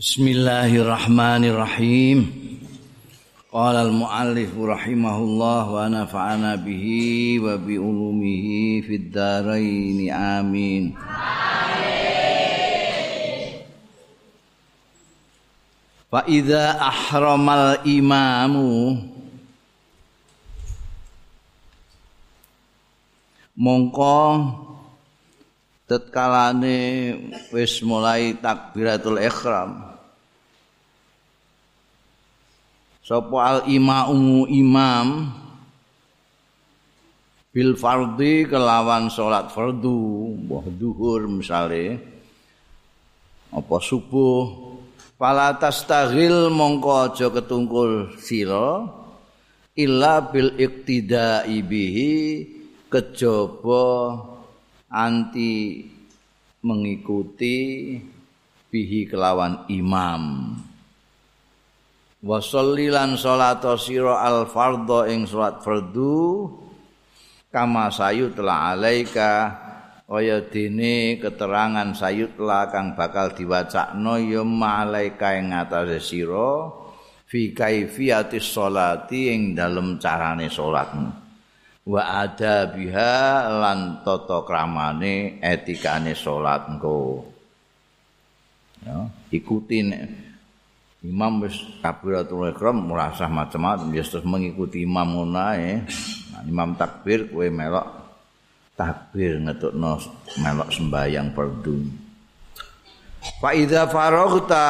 Bismillahirrahmanirrahim. Qala al-muallif rahimahullah wa nafa'ana bihi wa bi ulumihi fid dharain amin. Fa idza ahramal imamu mongko tetkalane wis mulai takbiratul ihram sapa al imamu imam? Bil fardhi kelawan salat fardu. Mbah zuhur misale. Apa subuh? Fala tastaghil mongko aja ketungkul sira. Illa bil iqtida'i bihi kejaba anti mengikuti bihi kelawan imam wa sallilan salata sira al fardhu ing salat fardu kama sayut la alaika kaya dene keterangan sayut la kang bakal diwacakno ya malaika ing ngatasé sira fi kaifiyatis sholati ing dalem carane salatmu. Wa ada biha lan tata kramane etikane salat engko ya ikuti imam wis kabiratul ihram ora usah macam-macam. Ya terus mengikuti imam ngono nah, imam takbir kowe melok takbir ngetukno melok sembayang fardu fa idza faraghta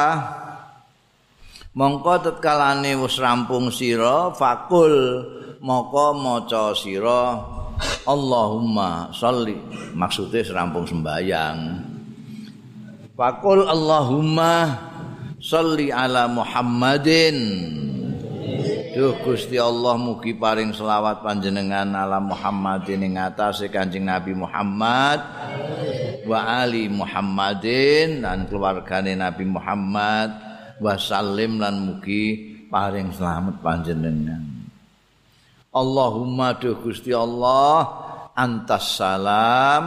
mongko tetkalane wis rampung sira fakul maka maca sira Allahumma sholli. Maksude serampung sembayang Fakul Allahumma sholli ala Muhammadin. Duh Gusti Allah mugi paring selawat panjenengan ala Muhammadin ing atase Kanjeng Nabi Muhammad wa ali Muhammadin dan keluargane Nabi Muhammad. Wa sallim lan mugi paring selamat panjenengan. Allahumma duh Gusti Allah antas salam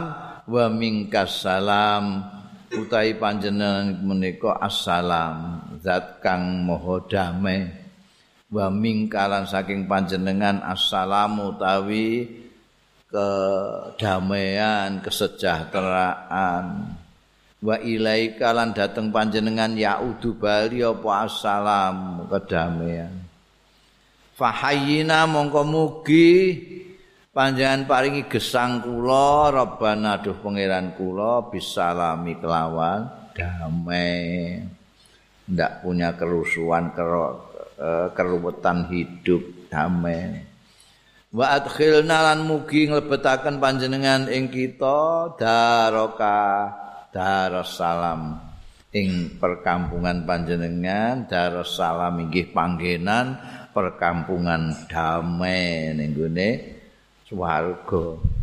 wa minkas salam utai panjenengan menika assalam zat kang maha damai. Wa mingkalan saking panjenengan assalamu utawi kedamaian kesejahteraan. Wa ilaika lan dateng panjenengan yaudu bali apa assalam kedamaian. Fahayina mongko mugi panjenengan paringi gesang kula Rabbana duh pangeran kula bisalami kelawan damai. Ndak punya kerusuhan eh, keruwetan hidup damai. Wa adkhilna lan mugi nglebetaken panjenengan ing kita daroka darussalam ing perkampungan panjenengan darussalam inggih panggenan perkampungan damai ning swarga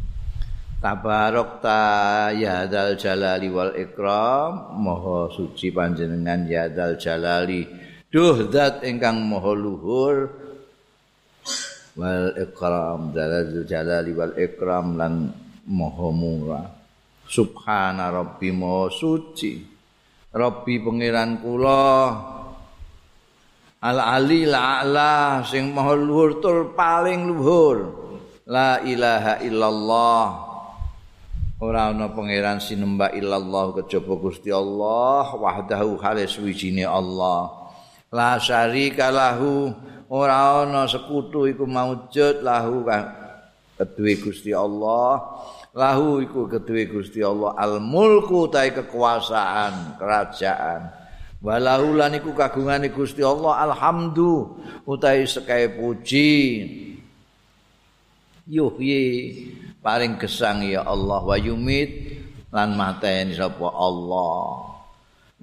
tabarok ta ya dal jalali wal ikram. Maha suci panjenengan ya dal jalali. Duh zat ingkang maha luhur. Wal ikram dalal jalali wal ikram lan maha murah. Subhana rabbi maha suci. Rabbi pangeran kula. Al ali la sing maha luhur tur paling luhur la ilaha illallah. Ora ana pangeran sinembah illallah kejaba Gusti Allah wahdahu halis wijine Allah. La syarika lahu. Ora ana sekutu iku maujud lahu kedue Gusti Allah. Lahu iku kedue Gusti Allah. Al mulku tai kekuasaan kerajaan. Walahu lan iku kagungane Gusti Allah alhamdu. Utahe sekae puji. Yuhyi paring gesang ya Allah wa yumit lan mateni sapa Allah.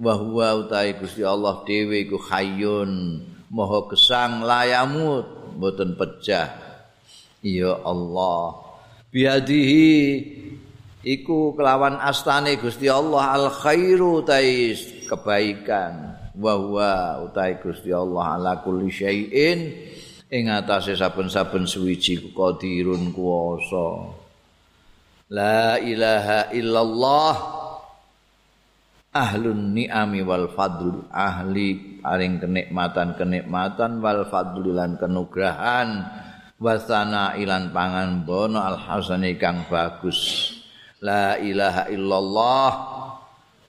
Wa huwa utahe Gusti Allah dhewe iku hayyun maha gesang layamut mboten pecah. Ya Allah. Biadihi iku kelawan astane Gusti Allah al khairu tais kebaikan wa huwa utai Gusti Allah ala kulli syai'in ing atase saben-saben suwiji qadirun kuwasa. La ilaha illallah. Ahlun ni'ami wal fadl ahli paring kenikmatan kenikmatan wal fadl lan kenugrahan. Wasana ilan pangan bono al hasani kang bagus. La ilaha illallah.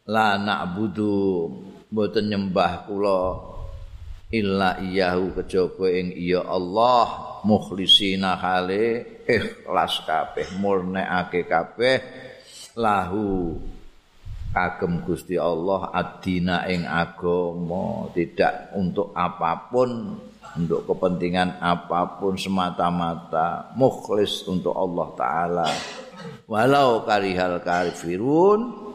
La na'budu. Mboten nyembah kula illa iyahu kejaba ing iya Allah mukhlisina hale ikhlas kabeh murnekake kabeh. Lahu kagem Gusti Allah adina ing agama tidak untuk apapun untuk kepentingan apapun semata-mata mukhlis untuk Allah taala. Walau karihal kafirun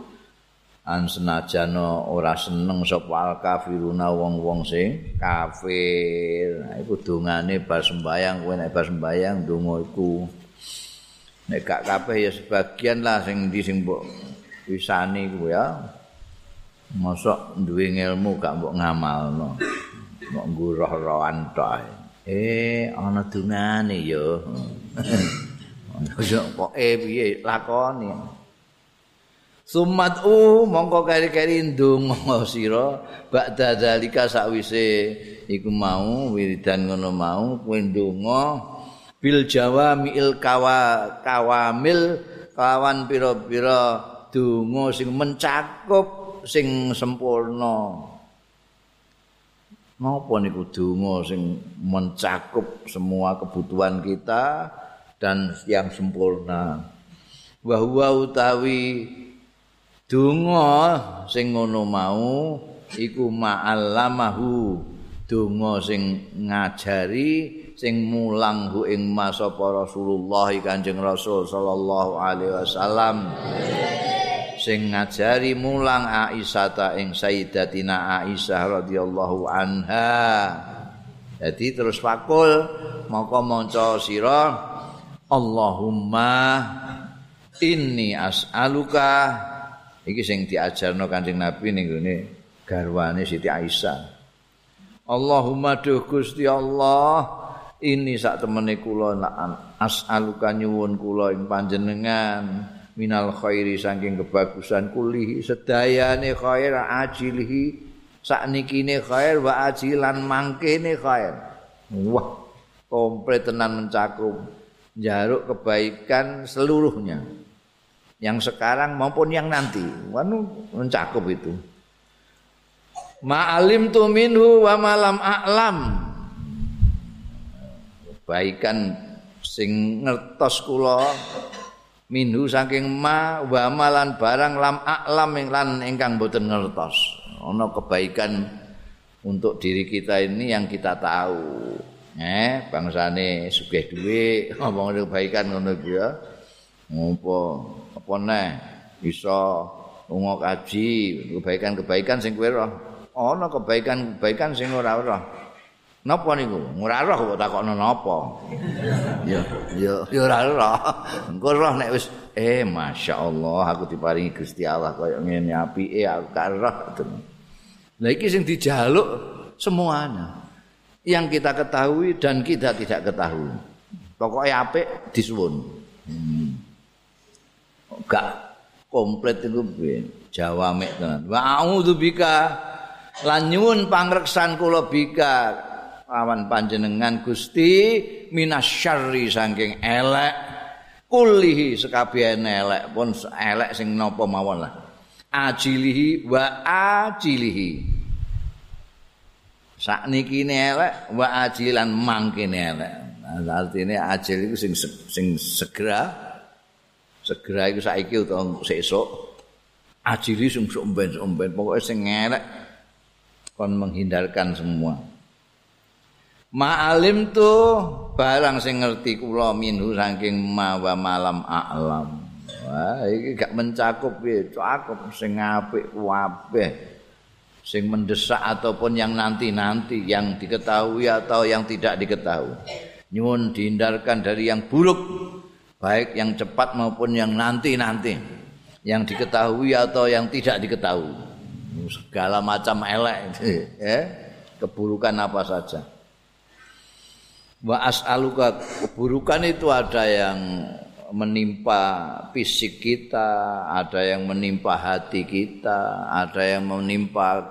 an senajana ora seneng sapa kafiruna wong-wong sing kafir. Nah, iku dongane bar sembayang kowe nek bar sembayang donga iku. Nek gak kabeh ya sebagian lah sing ndi sing mbok wisani ku ya. Mosok duwe ilmu gak mbok ngamalno. Mbok nguroh-rohan tok eh ana dungane ya. Kok eh piye? Lakoni Sumat u mongko kari-kari ndonga sira ba'da zalika sakwise iku mau wiridan ngono mau kowe ndonga bil jawamiil kawa kawamil kawan pira-pira donga sing mencakup sing sempurna. Napa niku donga sing mencakup semua kebutuhan kita dan yang sempurna. Wa huwa utawi donga sing ngono mau iku ma'allamahu donga sing ngajari sing mulang hu ing masa Rasulullah Kanjeng Rasul sallallahu alaihi wasallam. sing ngajari mulang Aisyah ta ing Sayyidatina Aisyah radhiyallahu anha. Jadi terus fakul moko maca sira Allahumma inni as'aluka iki sing diajarno Kanjeng Nabi ning gone garwane Siti Aisyah. Allahumma duh Gusti Allah ini sak temene kula as'aluka nyuwun kula ing panjenengan. Minal khairi saking kebagusan kulihi sedayane khair ajilihi saknikine khair wa ajilan mangkene khair. Wah komplit tenan mencakup jaruk kebaikan seluruhnya yang sekarang maupun yang nanti. Wanu mencakup itu. Ma'alim tu minhu wa malam a'lam. Kebaikan sing ngertos kula minhu saking ma wa malan barang lam a'lam lan ingkang boten ngertos. Ana kebaikan untuk diri kita ini yang kita tahu. Eh bangsane sugih dhuwit ngomong kebaikan ngono ya. Ngopo apa neh iso lunga kaji kebaikan-kebaikan sing kowe roh ana kebaikan-kebaikan sing ora roh Napa niku? Ora roh kok takokno napa. Ya, ya, ya ora roh. Engko roh nek wis eh masyaallah aku diparingi Gusti Allah kaya ngene apike aku gak roh. Lah iki sing dijaluk semuanya. Yang kita ketahui dan kita tidak ketahui. Pokoknya apik disuwun. Hmm. Gak komplit itu jawamek tenan. Wa a'udzubika lan nyuwun pangreksan kula bika. Awan panjenengan Gusti minasyarri saking elek. Kulihi sekabehane elek pun elek sing napa mawon lah. Ajilihi wa ajilihi. Sakniki elek wa ajilan mangkene elek. Artinya ajil itu sing sing segera segera itu saiki utawa sesuk ajili sing sok mben-mben pokoke sing elek kon menghindarkan semua Ma'alim tu barang sing ngerti kula minhu saking mawa malam alam. Wah, iki gak mencakup ya, cakup sing apik kabeh. Sing mendesak ataupun yang nanti-nanti, yang diketahui atau yang tidak diketahui. Nyuwun dihindarkan dari yang buruk, baik yang cepat maupun yang nanti-nanti. Yang diketahui atau yang tidak diketahui. Segala macam elek, ya. Keburukan apa saja. wa as'aluka keburukan itu ada yang menimpa fisik kita, ada yang menimpa hati kita, ada yang menimpa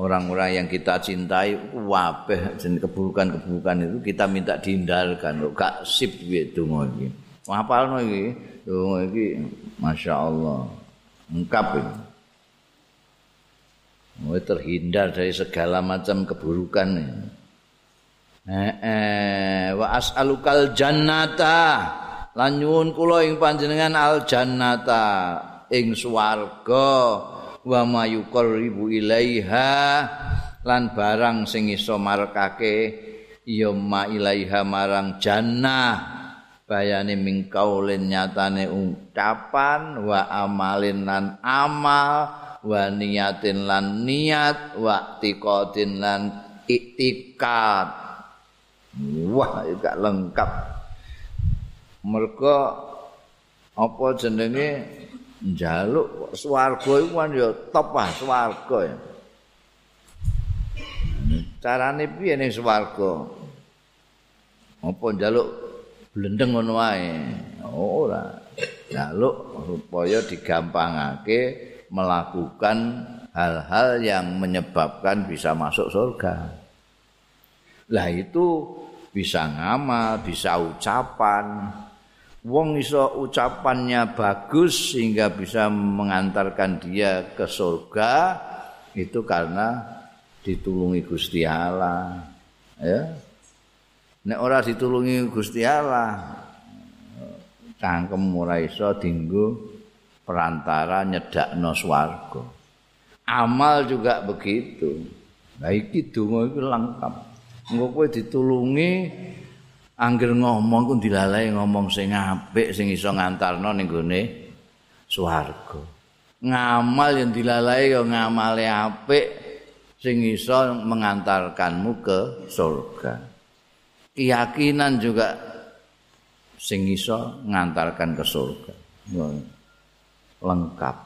orang-orang yang kita cintai, wabeh keburukan-keburukan itu kita minta dihindarkan. Gak sip gitu iki. Hafalno iki, donga iki masyaallah. Lengkap ini. Mau terhindar dari segala macam keburukan. Eh, eh, wa as'alukal jannata lan nyuwun kula ing panjenengan al jannata ing swarga wa mayuqarribu ilaiha lan barang sing iso marekake ya ma ilaiha marang jannah. Bayane mingkaulin nyatane ucapan wa amalin lan amal wa niyatin lan niat wa tiqatin lan iktikat Wah, gak lengkap. Mereka apa jenenge njaluk swarga iku kan ya top ah swarga ya. Carane piye ning swarga? Apa njaluk blendeng ngono wae? Ora. Njaluk supaya digampangake melakukan hal-hal yang menyebabkan bisa masuk surga. Lah itu bisa ngamal, bisa ucapan. Wong iso ucapannya bagus sehingga bisa mengantarkan dia ke surga itu karena ditulungi Gusti Allah. Ya. Nek ora ditulungi Gusti Allah, cangkem ora iso dinggo perantara nyedakno swarga. Amal juga begitu. Nah iki donga iki lengkap. engko kowe ditulungi angger ngomong ku dilalai ngomong sing apik sing iso ngantarno ning gone swarga. Ngamal yang dilalai ya ngamale apik sing iso mengantarkanmu ke surga. Keyakinan juga sing iso ngantarkan ke surga. Lengkap.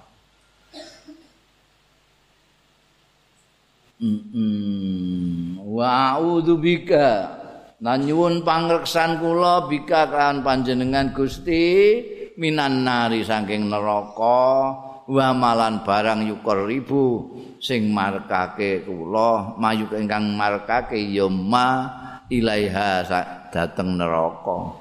Wa a'udzu bika lan nyuwun pangreksan kula bika kan panjenengan Gusti minan nari saking neraka wa malan barang yukor ribu sing markake kula mayu ingkang markake ya ma ilaiha dateng neraka.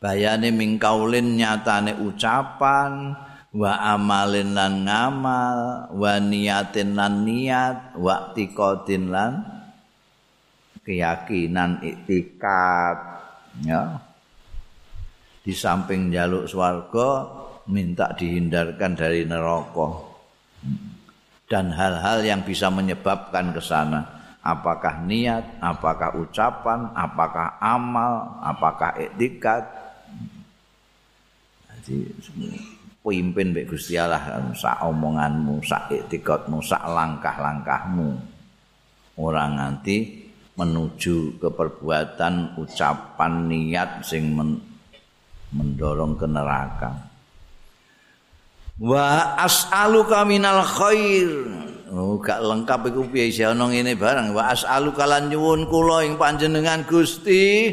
Bayane mingkaulin nyatane ucapan wa amalin lan ngamal wa niatin lan niat wa tiqatin lan keyakinan iktikat ya. Di samping jaluk swarga minta dihindarkan dari neraka. Dan hal-hal yang bisa menyebabkan ke sana. Apakah niat apakah ucapan apakah amal apakah iktikat. Jadi semua pimpin mbek Gusti Allah sak omonganmu, sak iktikadmu, sak langkah-langkahmu. Ora nganti menuju ke perbuatan ucapan niat sing men mendorong ke neraka. Wa as'aluka minal khair. Oh, gak lengkap iku piye isih ana ngene barang. Wa as'aluka lan nyuwun kula ing panjenengan Gusti.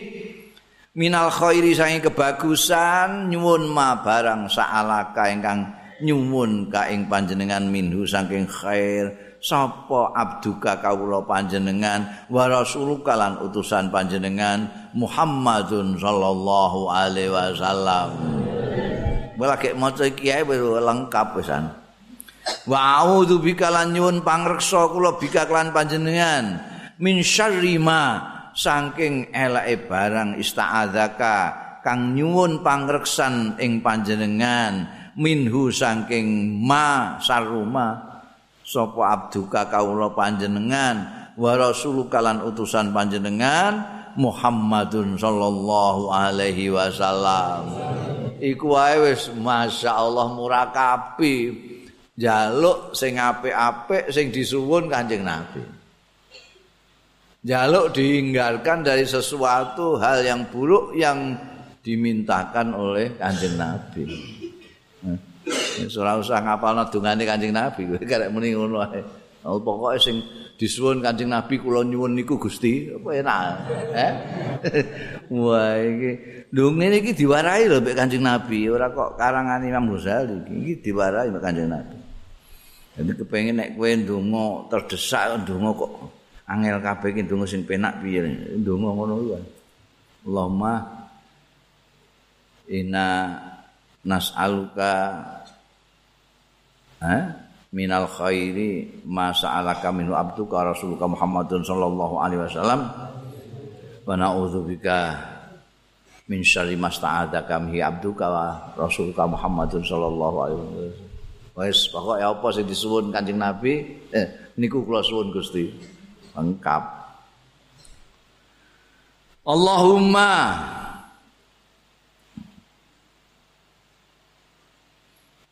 minal khairi sange kebagusan nyuwun ma barang saalaka ingkang nyuwun ka ing panjenengan minhu saking khair sapa abduka kawula panjenengan wa rasuluka lan utusan panjenengan Muhammadun sallallahu alaihi wasallam. Wala kek maca iki ae lengkap pisan. Wa a'udzu bika lan nyuwun pangreksa kula bika lan panjenengan min syarri ma saking elake barang ista'adzaka kang nyuwun pangreksan ing panjenengan minhu saking ma saruma sapa abduka kaula panjenengan? Wa rasuluka lan utusan panjenengan Muhammadun sallallahu alaihi wasallam. Iku wae wis masyaallah murakabi jaluk sing apik-apik sing disuwun Kanjeng Nabi. Jaluk dihindarkan dari sesuatu hal yang buruk yang dimintakan oleh kanjeng Nabi. Ora usah ngapalno dungane kanjeng Nabi, karek muni ngono ae. Pokoke sing disuwun Kanjeng Nabi kula nyuwun niku Gusti, apa enak. Eh? Wah, iki lho ngene iki diwarai lho mek Kanjeng Nabi, ora kok karangan Imam Ghazali iki, diwarai mek Kanjeng Nabi. Jadi kepengen nek kowe ndonga terdesak ndonga kok angel kabeh iki ndonga sing penak piye ndonga ngono kuwi. Allahumma inna nas'aluka ha minal khairi ma sa'alaka minhu abduka rasulullah Muhammadun sallallahu alaihi wasallam. Wa na'udzubika min syarri ma sta'adzaka mihi abduka wa rasulullah Muhammadun sallallahu alaihi wasallam. Wes pokoke apa sing disuwun Kanjeng Nabi? Eh niku kula suwun Gusti. Lengkap. Allahumma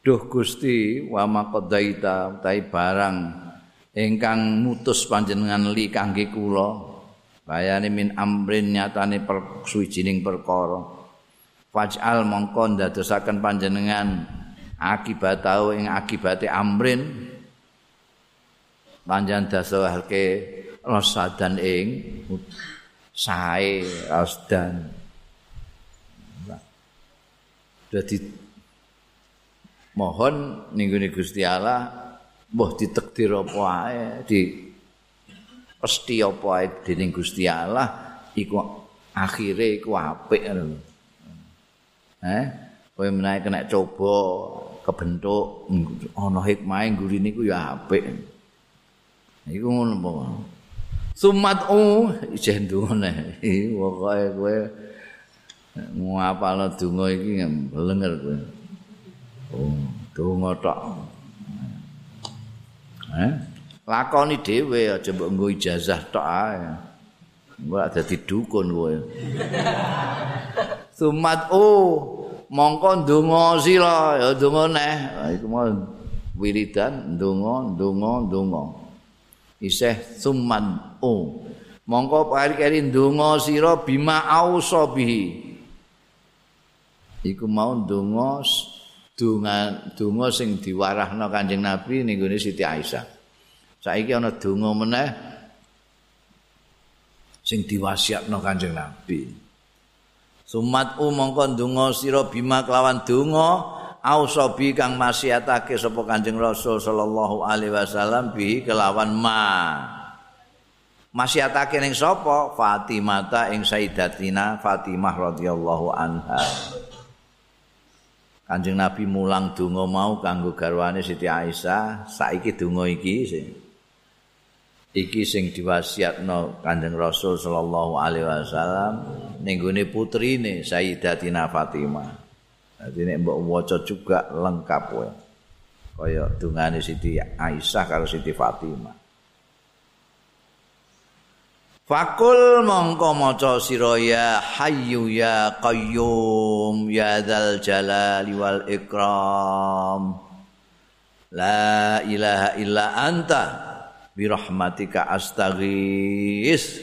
Duh Gusti wa maqdaita utahe barang ingkang mutus panjenengan li kangge kula bayane min amrin nyatane per suwijining perkara. Faj'al mongko ndadosaken panjenengan akibat tau ing akibate amrin. Panjang dasawarke rasadan ing sae rasdan dadi mohon ninggune Gusti Allah mbah ditakdir apa ae di pasti apa ae dening Gusti Allah iku akhire iku apik ngono eh kowe menawa kena coba kebentuk ana hikmah ngguri niku ya apik. Iku ngono apa. Sumat u isih ndungone. Pokoke kowe ngapalno donga iki blenger kowe. Oh, donga tok. Eh? Lakoni dhewe aja mbok nggo ijazah tok ae. Ora dadi dukun kowe. Sumat u mongko ndonga sira ya ndonga neh iku mau wiridan ndonga ndonga ndonga isih summan o mongko pari-pari ndonga sira bima bihi iku mau ndonga donga donga sing diwarahna Kanjeng Nabi ning gone Siti Aisyah saiki ana donga meneh sing diwasiatna Kanjeng Nabi Sumat mongko ndonga sira bima kelawan donga ausabi kang maksiatake sapa Kanjeng Rasul sallallahu alaihi wasallam bi kelawan ma. Maksiatake ning sapa? Fatimah ta ing Sayyidatina Fatimah radhiyallahu anha. Kanjeng Nabi mulang donga mau kanggo garwane Siti Aisyah, saiki donga iki sing iki sing diwasiatno Kanjeng Rasul sallallahu alaihi wasallam ning gone putrine Sayyidatina Fatimah. Dadi nek mbok waca juga lengkap kowe. Kaya dungane Siti Aisyah karo Siti Fatimah. Fakul mongko maca sira ya hayyu ya qayyum ya dzal jalali wal ikram. La ilaha illa anta birahmatika astaghis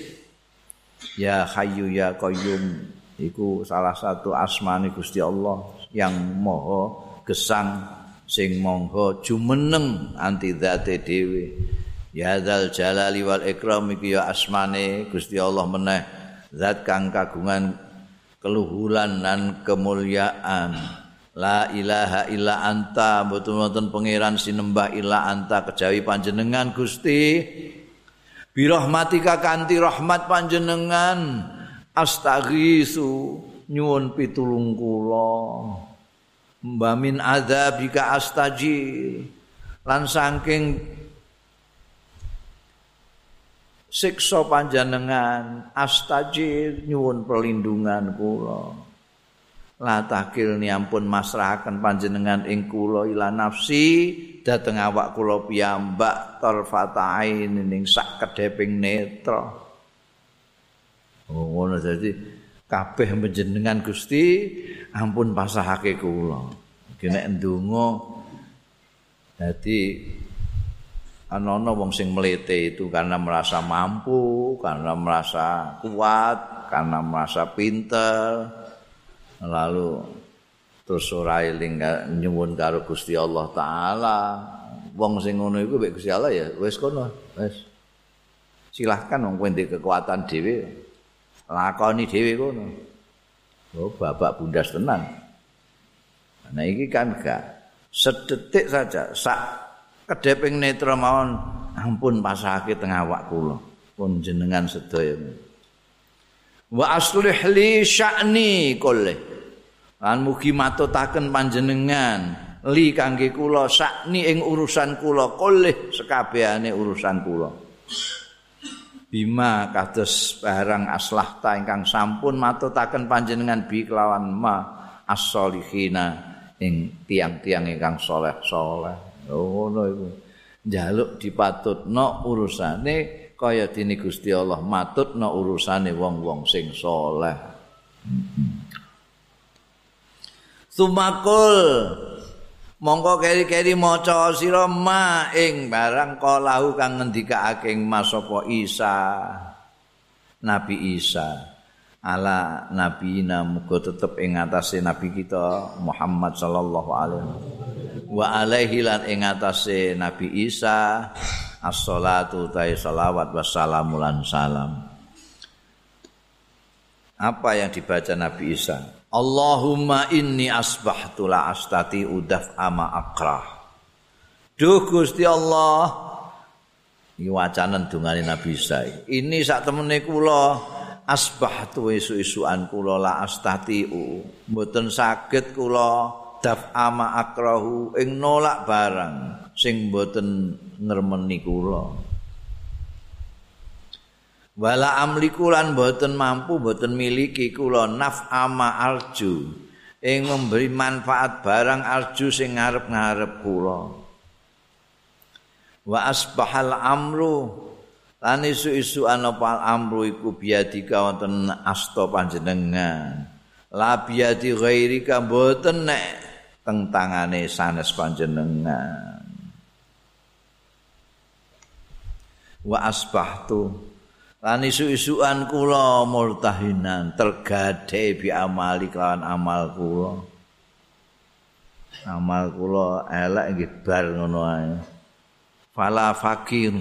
ya hayyu ya qayyum iku salah satu asmane Gusti Allah yang maha gesang sing monggo jumeneng anti zate dhewe ya dzal jalali wal ikram iki ya asmane Gusti Allah meneh zat kang kagungan keluhuran dan kemuliaan La ilaha illa anta mboten-mboten pangeran sinembah illa anta kejawi panjenengan Gusti. Birahmatika kanthi rahmat panjenengan astaghisu nyuwun pitulung kula. Mbamin adzabika astaji lan saking siksa panjenengan astaji nyuwun perlindungan kula. la takil ni ampun masrahaken panjenengan ing kula ila nafsi dhateng awak kula piyambak tarfatain ning sak kedheping netra oh ngono dadi kabeh panjenengan Gusti ampun pasahake kula nek ndonga dadi ana-ana wong sing mlete itu karena merasa mampu karena merasa kuat karena merasa pinter. Lalu terus ora eling nyuwun karo Gusti Allah taala. Wong sing ngono iku mek Gusti Allah ya wis kono wis. Silahkan wong kowe kekuatan dhewe lakoni dhewe kono. Oh babak bundas tenan. Nah iki kan gak sedetik saja sak kedeping netra mawon ampun pasake tengah awak kula. Pun jenengan sedaya. Wa aslih li sya'ni kulli lan mugi matutaken panjenengan li kangge kula sakni ing urusan kula koleh sekabehane urusan kula. Bima kados barang aslahta ingkang sampun matutaken panjenengan bi kelawan ma as-solihina ing tiang-tiang ingkang soleh-soleh oh, ngono iku. Njaluk dipatutno urusane kaya dene Gusti Allah. Matutno urusane wong-wong sing soleh. Sumakul. Mongko keri-keri maca sira ma ing barang kalahu kang ngendikake mas Isa? Nabi Isa. Ala nabi muga tetep ing atase nabi kita Muhammad sallallahu alaihi wa alaihi lan ing atase nabi Isa as-salatu ta salawat wassalamu lan salam apa yang dibaca Nabi Isa Allahumma inni asbahtu la astati udaf ama akrah. Duh Gusti Allah. Iki wacanan dungane Nabi Isa. Ini sak temene kula asbahtu isu-isuan kula la astati. Mboten saged kula daf ama akrahu ing nolak barang sing mboten ngremeni kula. wala amliku lan boten mampu boten miliki kula naf ama arju ing memberi manfaat barang arju sing ngarep-ngarep kula wa asbahal amru lan isu-isu anapa amru iku biadika wonten asta panjenengan la biadi ghairika boten nek teng tangane sanes panjenengan. Wa asbahtu. Lan isu-isuan kula murtahinan tergade bi amali kelawan amal kula. Amal kula elek nggih bar ngono ae. Fala fakir.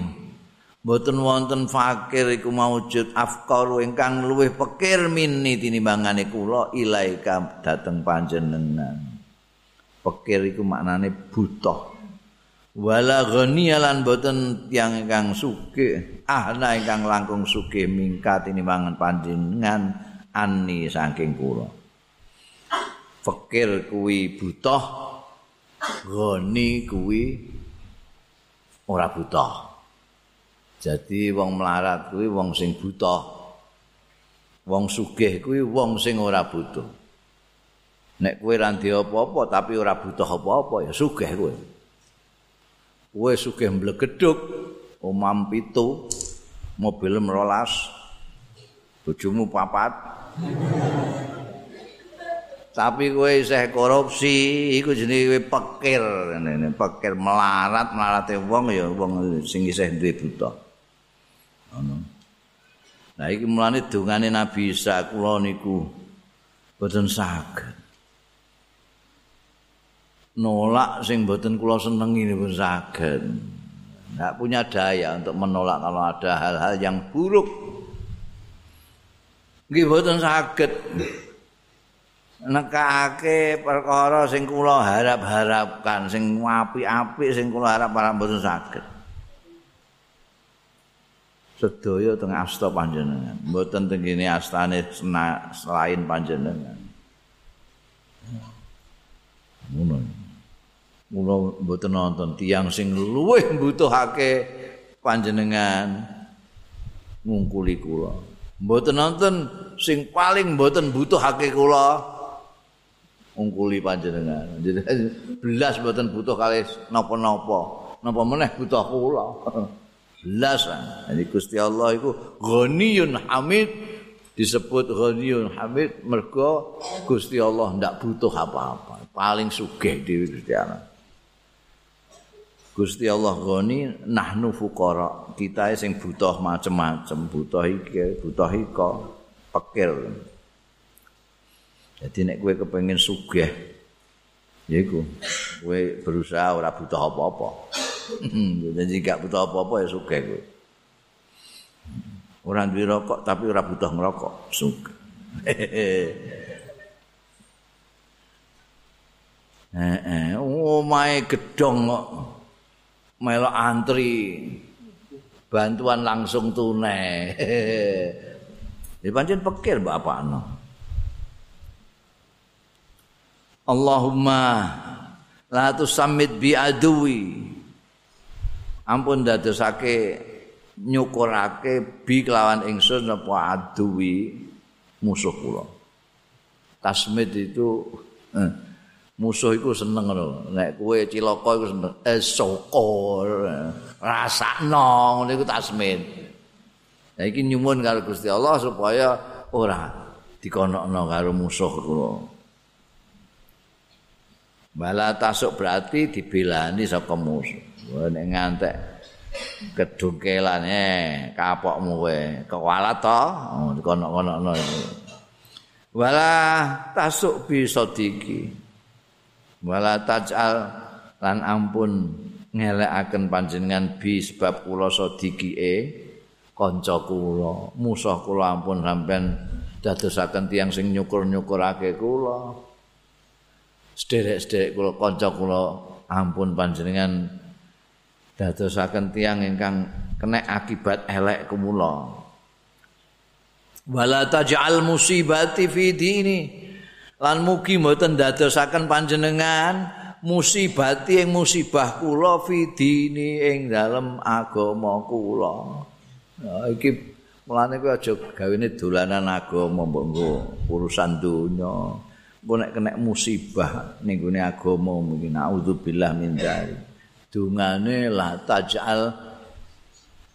Mboten wonten fakir iku maujud afkar ingkang luwih pikir mini tinimbangane kula ilaika dateng panjenengan pikir iku maknane butuh wala ghaniyalan boten tiyang ingkang sugih ahna ingkang langkung sugih mingkat ini mangan panjenengan ani saking kula. Fakir kuwi butuh ghani kuwi ora butuh jadi wong melarat kuwi wong sing butuh wong sugih kuwi wong sing ora butuh nek kowe ra apa-apa tapi ora butuh apa-apa ya sugih kowe. Kowe sugih mblegeduk omam pitu mobil merolas bojomu papat. Tapi kowe isih korupsi iku jenenge pikir ngene pikir melarat melarate wong ya wong sing isih duwe buta. Ngono. Nah iki mulane dungane Nabi Isa kula niku boten saged nolak sing mboten kula senengi niku saged. Enggak punya daya untuk menolak kalau ada hal-hal yang buruk. Nggih mboten saged. Nekake perkara sing kula harap-harapkan, sing apik-apik sing kula harap-harap mboten saged. Sedaya teng asta panjenengan, mboten teng kene astane selain panjenengan. Ngono. Mula mboten nonton tiang sing luwih mbutuhake panjenengan ngungkuli kula. Mboten nonton sing paling mboten butuhake kula ngungkuli panjenengan. Jadi belas mboten butuh kali napa-napa. Napa meneh butuh kula. Belas. Jadi Gusti Allah iku Ghaniyun Hamid disebut Ghaniyun Hamid mergo Gusti Allah ndak butuh apa-apa. Paling sugih dhewe Gusti Allah. Gusti Allah goni nahnu fuqara kita sing butuh macem-macem butuh iki butuh iko pikir jadi nek kowe kepengin sugih yaiku kowe berusaha ora butuh apa-apa Jadi gak butuh apa-apa ya suka gue. Orang duwe rokok tapi ora butuh ngerokok, suka. Eh, eh, omahe gedong kok melok antri bantuan langsung tunai. Di pancen pikir bapak no. Allahumma la tusammit bi adui. Ampun dadosake nyukurake bi kelawan ingsun apa adui musuh kula. Tasmid itu eh, musuh iku seneng ngono. Nek kowe cilaka iku seneng. Eh syukur. Rasakno ngene iku tasmin. Nah iki nyuwun karo Gusti Allah supaya ora dikonokno karo musuh kula. Bala tasuk berarti dibelani saka musuh. Nek ngantek kedungkelan eh kapokmu kowe kewalat to oh, dikonok-konokno iku. Wala tasuk bisa diki. Wala tajal lan ampun ngelekaken panjenengan bi sebab kula sadikie kanca kula. Musuh kula ampun sampean dadosaken tiyang sing nyukur-nyukurake kula. Sederek-sederek kula kanca kula ampun panjenengan dadosaken tiyang ingkang kena akibat elek kumula wala taj'al musibati fi dini lan mugi mboten dadosaken panjenengan musibati ing musibah kula fidini ing dalem agama kula. Ya iki mulane kuwi aja gawene dolanan agama mbok urusan donya. Mbok nek kena musibah ning gone agama mungkin naudzubillah min dzalik. Dungane la tajal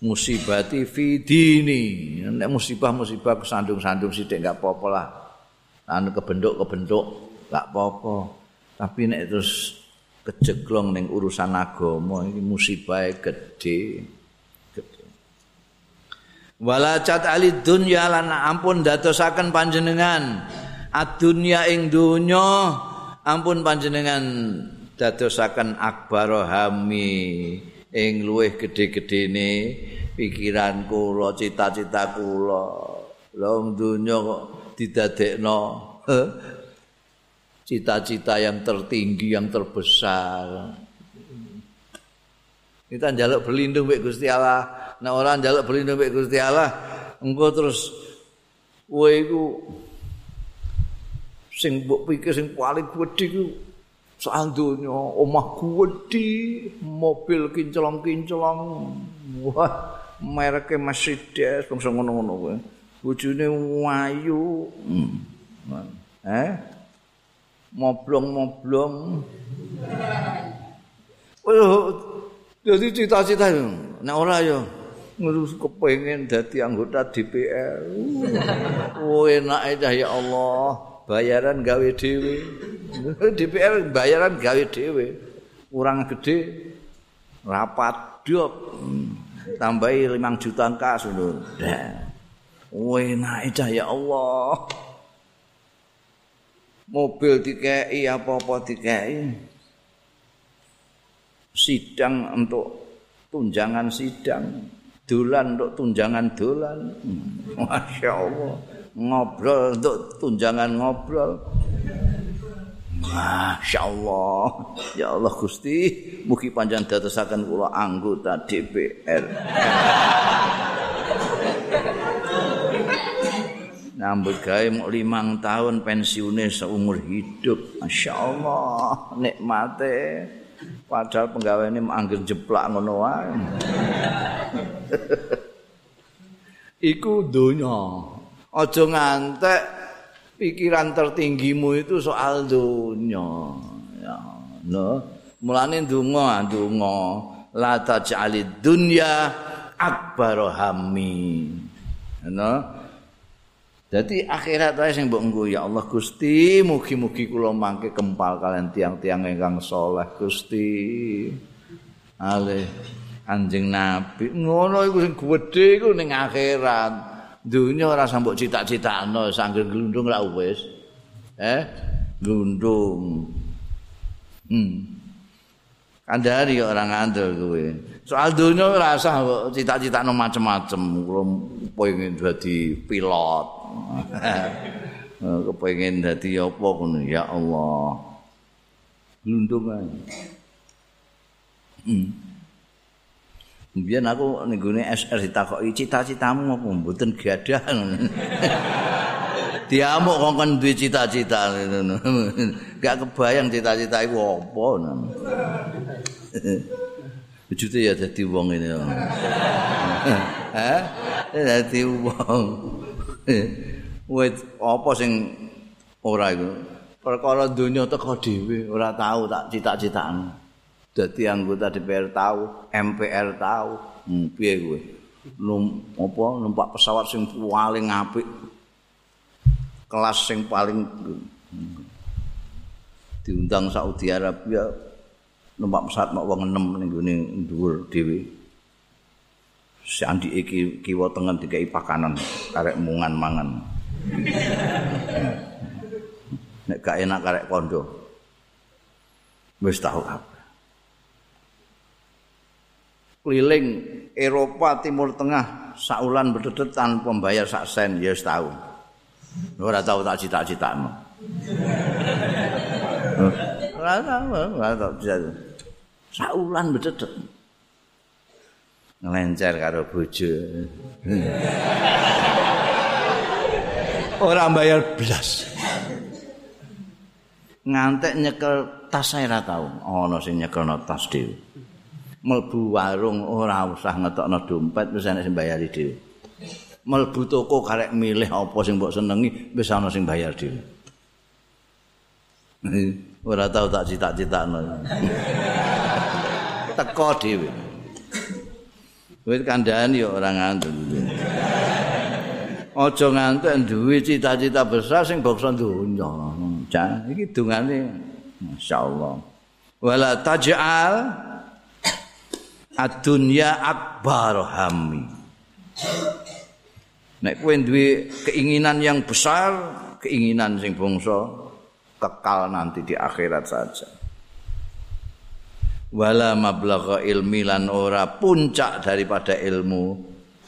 musibati fidini. Nek musibah-musibah kesandung-sandung sithik enggak apa-apa lah. Anu kebentuk-kebentuk gak apa-apa. Tapi nek terus kejeglong ning urusan agama iki musibah. Gede. Wala cat ali dunya lan ampun dadosaken panjenengan ad-dunya ing dunya ampun panjenengan dadosaken akbar hami ing luweh gedhe-gedhene pikiran kula cita-cita kula. Long dunya kok didadekno cita-cita yang tertinggi yang terbesar. Kita njaluk berlindung mek Gusti Allah. Nek ora njaluk berlindung mek Gusti Allah engko terus kowe iku sing mbok pikir sing paling gedhe iku soal dunya omah gedhe mobil kinclong-kinclong. Wah mereke Mercedes bangsa ngono-ngono kowe bojone wayu hmm. eh? Moblong-moblong. Oh jadi cita-cita nek ora ya ngurus kepengin dadi anggota DPR oh enak ya Allah. Bayaran gawe dhewe. DPR bayaran gawe dhewe. Kurang gede rapat dok. Tambahi 5 juta kas lho Enak ya Allah. Mobil dikei apa-apa dikei. Sidang untuk tunjangan sidang. Dolan untuk tunjangan dolan. Masya Allah. Ngobrol untuk tunjangan ngobrol. Masya Allah. Ya Allah Gusti. Mugi panjang datasakan kula anggota DPR. Nambut gawe mau limang tahun pensiunnya seumur hidup. Masya Allah, nikmate. Padahal penggawe ini manggil jeplak ngono. Iku dunya. Aja ngantek pikiran tertinggimu itu soal dunya. Ya, no. Mulane ndonga, ndonga la taj'alid dunya akbar hammi. No. Jadi akhirat wae sing mbok nggo ya Allah Gusti, mugi-mugi kula mangke kempal kalian tiang-tiang ingkang saleh Gusti. Ale Anjing Nabi ngono iku sing gedhe iku ning akhirat. Dunya ora sambok cita-citakno sanggeng glundung ra wis. Eh, glundung. Hmm. Kandhani orang ngandel kowe. Soal dunya ora usah cita-citane macem-macem. Kulo pengen dadi pilot. Kepengin dadi apa ngono ya Allah. Lundung ae. Hmm. Biyen aku ning gone SR ditakoki cita-citamu apa mboten gadah. Diamuk kongkon duwe cita-cita ngono. Gak kebayang cita-cita iku apa. Bujute ya dadi wong ini. Hah? Dadi wong. Wit apa sing ora iku? Perkara donya teko dhewe, ora tahu tak cita-citaan. Dadi anggota DPR tahu, MPR tahu. Hmm, piye kowe? Num apa numpak pesawat sing paling apik. Kelas sing paling diundang Saudi Arabia numpak pesawat mak wong enem ning gone dhuwur dhewe. Si Andi iki kiwa tengen dikai pakanan karek mungan mangan. Nek gak enak karek kondo. Wis tahu apa. Keliling Eropa Timur Tengah saulan berdedet tanpa membayar sak sen ya wis tahu. Ora tahu tak cita-citakno. Ora tahu, ora tahu saulan bededet ngelencer karo bojo. Ora bayar blas ngantek nyekel tas saya ora tau. Ana sing nyekelno tas dhewe. Mlebu warung ora usah ngetokno dompet wis ana sing bayari dhewe. Mlebu toko karek milih apa sing mbok senengi wis ana sing bayar dhewe. Ora tau tak cita-citakno teko dhewe. Wis kandhani ya ora ngantuk. Aja ngantuk duwe cita-cita besar sing bangsa donya. Jan iki dungane masyaallah. Wala taj'al ad-dunya akbar hammi. Nek kowe duwe keinginan yang besar, keinginan sing bangsa kekal nanti di akhirat saja. Wala mablagha ilmi lan ora puncak daripada ilmu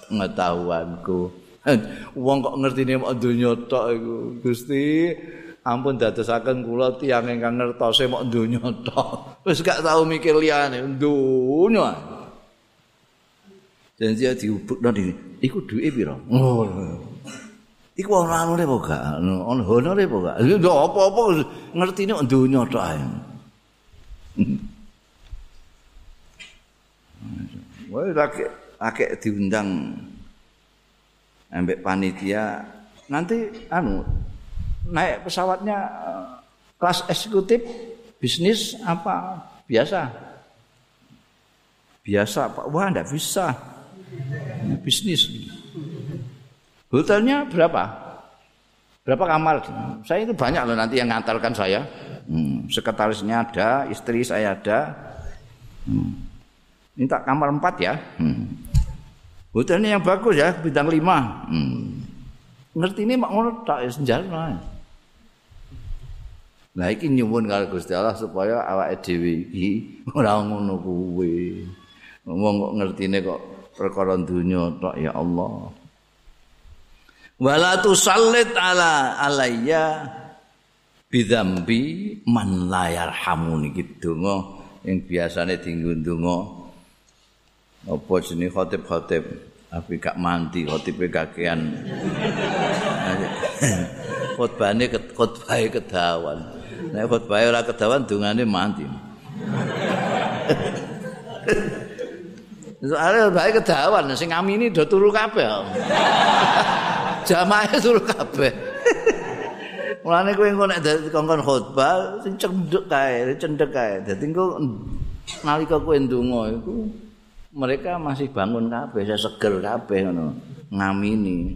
pengetahuanku. Wong kok ngertine mok donya tok iku? Gusti ampun dadosaken kula tiyang ingkang ngertose mok donya tok. Wis gak tau mikir liyane donya. Janji diubukno iki iku duwe pira oh iku ora anune apa gak? Ono honore apa gak? Apa-apa ngertine donya tok ae Wah, akeh diundang ambek panitia. Nanti anu naik pesawatnya eh, kelas eksekutif bisnis apa? Biasa. Biasa pak. Wah ndak bisa. Bisnis. Hotelnya berapa? Berapa kamar? Saya itu banyak loh nanti yang ngantarkan saya. Hmm, sekretarisnya ada istri saya ada. Hmm. Minta kamar empat ya. Hmm. Ini yang bagus ya, bintang lima. Hmm. Ngerti ini mak ngono tak senjata. Nah iki nyuwun karo Gusti Allah supaya awake dhewe iki ora ngono kuwe. Wong kok ngertine kok perkara dunya tok ya Allah. Wala tusallit ala alayya bidzambi man la yarhamuni gitu yang biasane dienggo donga apa jenenge khotib-khotib tapi gak mandi khotibe kakean khotbane khotbahe kedawan nek khotbahe ora kedawan dungane mandi Soalnya baik kedawan, sing ngamini do turu kabeh. Jamaah turu kabeh. Mulane kowe engko nek kongkon khotbah sing cendek kae, cendek kae. Dadi engko nalika kowe ndonga iku mereka masih bangun kabeh saya seger kabeh ngono. Ngamini.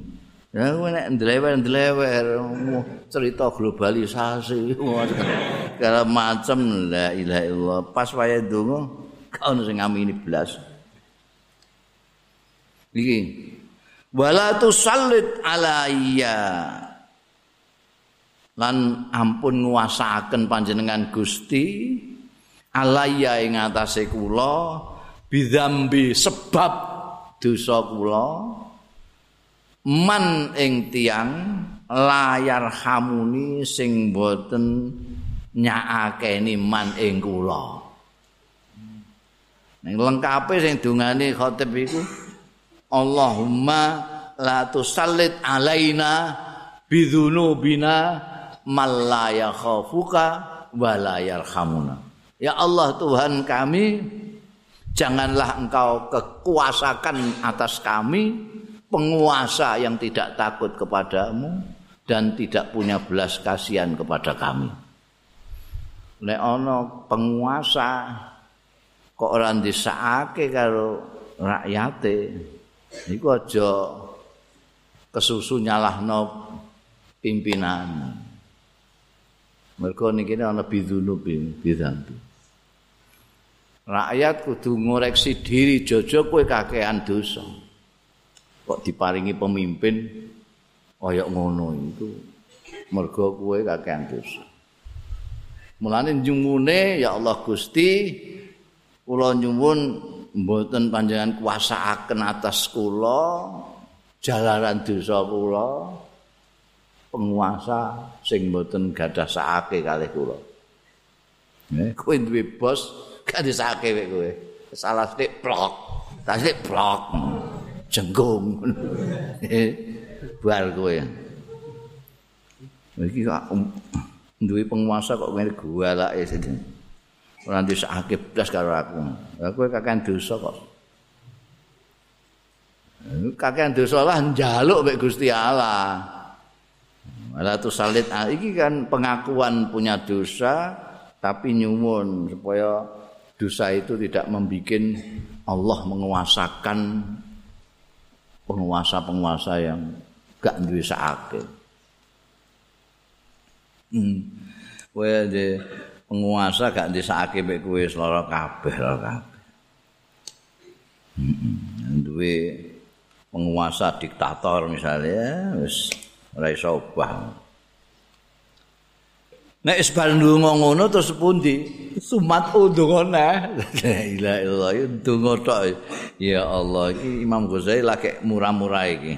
Ya kowe nek ndlewer-ndlewer cerita globalisasi kala macam la ilaha illallah. Pas wae donga kau sing ngamini blas. Iki. Wala tusallit alayya lan ampun nguasaaken panjenengan Gusti alaya ing atase kula bidzambi sebab dosa kula man ing tiang layar hamuni sing boten nyaakeni man ing kula. Ning lengkape sing dungane khatib iku Allahumma la tusallit alaina bidzunubina mal la yakhafuka wa la yarhamuna. Ya Allah Tuhan kami janganlah engkau kekuasakan atas kami penguasa yang tidak takut kepadamu dan tidak punya belas kasihan kepada kami. Nek ana penguasa kok ora disakake karo rakyate, iku aja kesusu nyalahno pimpinan. Mergo niki ana bidunu bidantu. Rakyat kudu ngoreksi diri jojo kowe kakean dosa. Kok diparingi pemimpin kaya ngono itu mergo kowe kakean dosa. Mulane nyumune ya Allah Gusti kula nyuwun mboten panjenengan kuasaaken atas kula jalaran dosa kula penguasa sing mboten gadah sakake kalih kula. Eh, kowe duwe bos disake wek kowe. Salah sithik blok. Salah sithik blok. Jenggung. Bar kowe. Iki kok um, duwe penguasa kok ngene gualake sing ora disake blas karo aku. Lah kowe kakean dosa kok. Kakean dosa lah njaluk mek Gusti Allah. Malah tu salit ah, iki kan pengakuan punya dosa tapi nyuwun supaya dosa itu tidak membuat Allah menguasakan penguasa-penguasa yang gak duwe sakit. Hmm. Kowe de penguasa gak disake mek kowe lara kabeh lara kabeh. Hmm. Penguasa diktator misalnya wis ora iso obah. Nek wis bar ndonga ngono terus pundi? Sumat ndonga nah. La ilaha illallah ndonga tok. Ya Allah iki Imam Ghazali lagi murah-murah iki.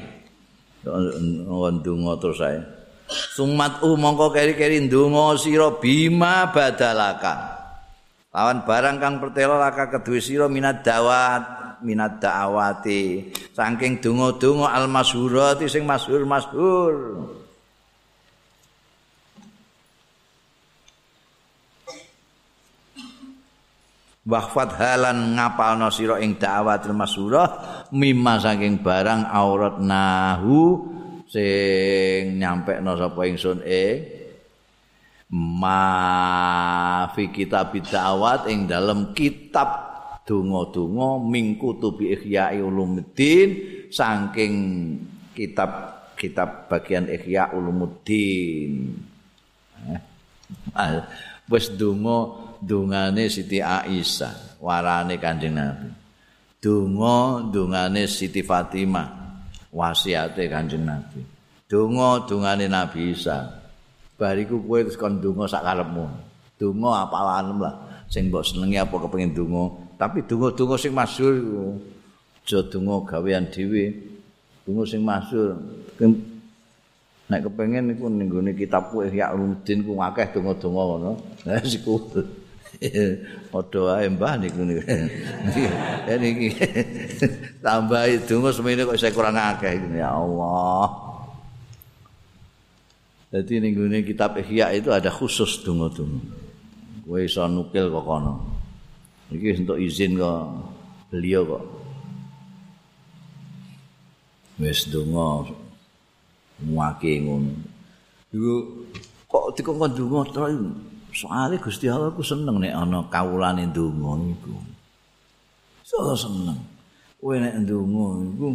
ndonga terus ae. Sumat u mongko keri-keri ndonga sira bima badalaka. Lawan barang kang pertelo laka kedue sira minat dawat, minat daawati. Saking donga-donga al-masyhurati sing masyhur-masyhur. Wahfat halan ngapalno sira ing da'watul masyhurah mimma saking barang aurat nahu sing nyampe sapa ingsun e ma fi kitab da'wat ing dalam kitab donga-donga ming kutubi ihya ulumuddin saking kitab kitab bagian ihya ulumuddin. Eh, wis donga dungane Siti Aisyah warane Kanjeng Nabi. Donga dungane Siti Fatimah wasiate Kanjeng Nabi. Donga dungane Nabi Isa. Bariku kowe terus kon donga sak karepmu. Donga apalan lah sing mbok senengi apa kepengin donga, tapi donga-donga sing masyhur iku aja donga gawean dhewe. Donga sing masyhur nek kepengin iku ning kitabku Ihya Ulumuddin ku akeh donga-donga ngono. Lah siku Padha ae mbah niku niki. Tambah donga semene kok saya kurang akeh ya Allah. Jadi ning gone kitab Ihya itu ada khusus donga-donga. Kowe iso nukil kok kono. Iki untuk izin kok beliau kok. Wis donga muake ngono. Iku kok dikon donga terus Soale Gusti Allah ku seneng nek ana kawulane ndonga iku. So seneng. Kowe nek ndonga iku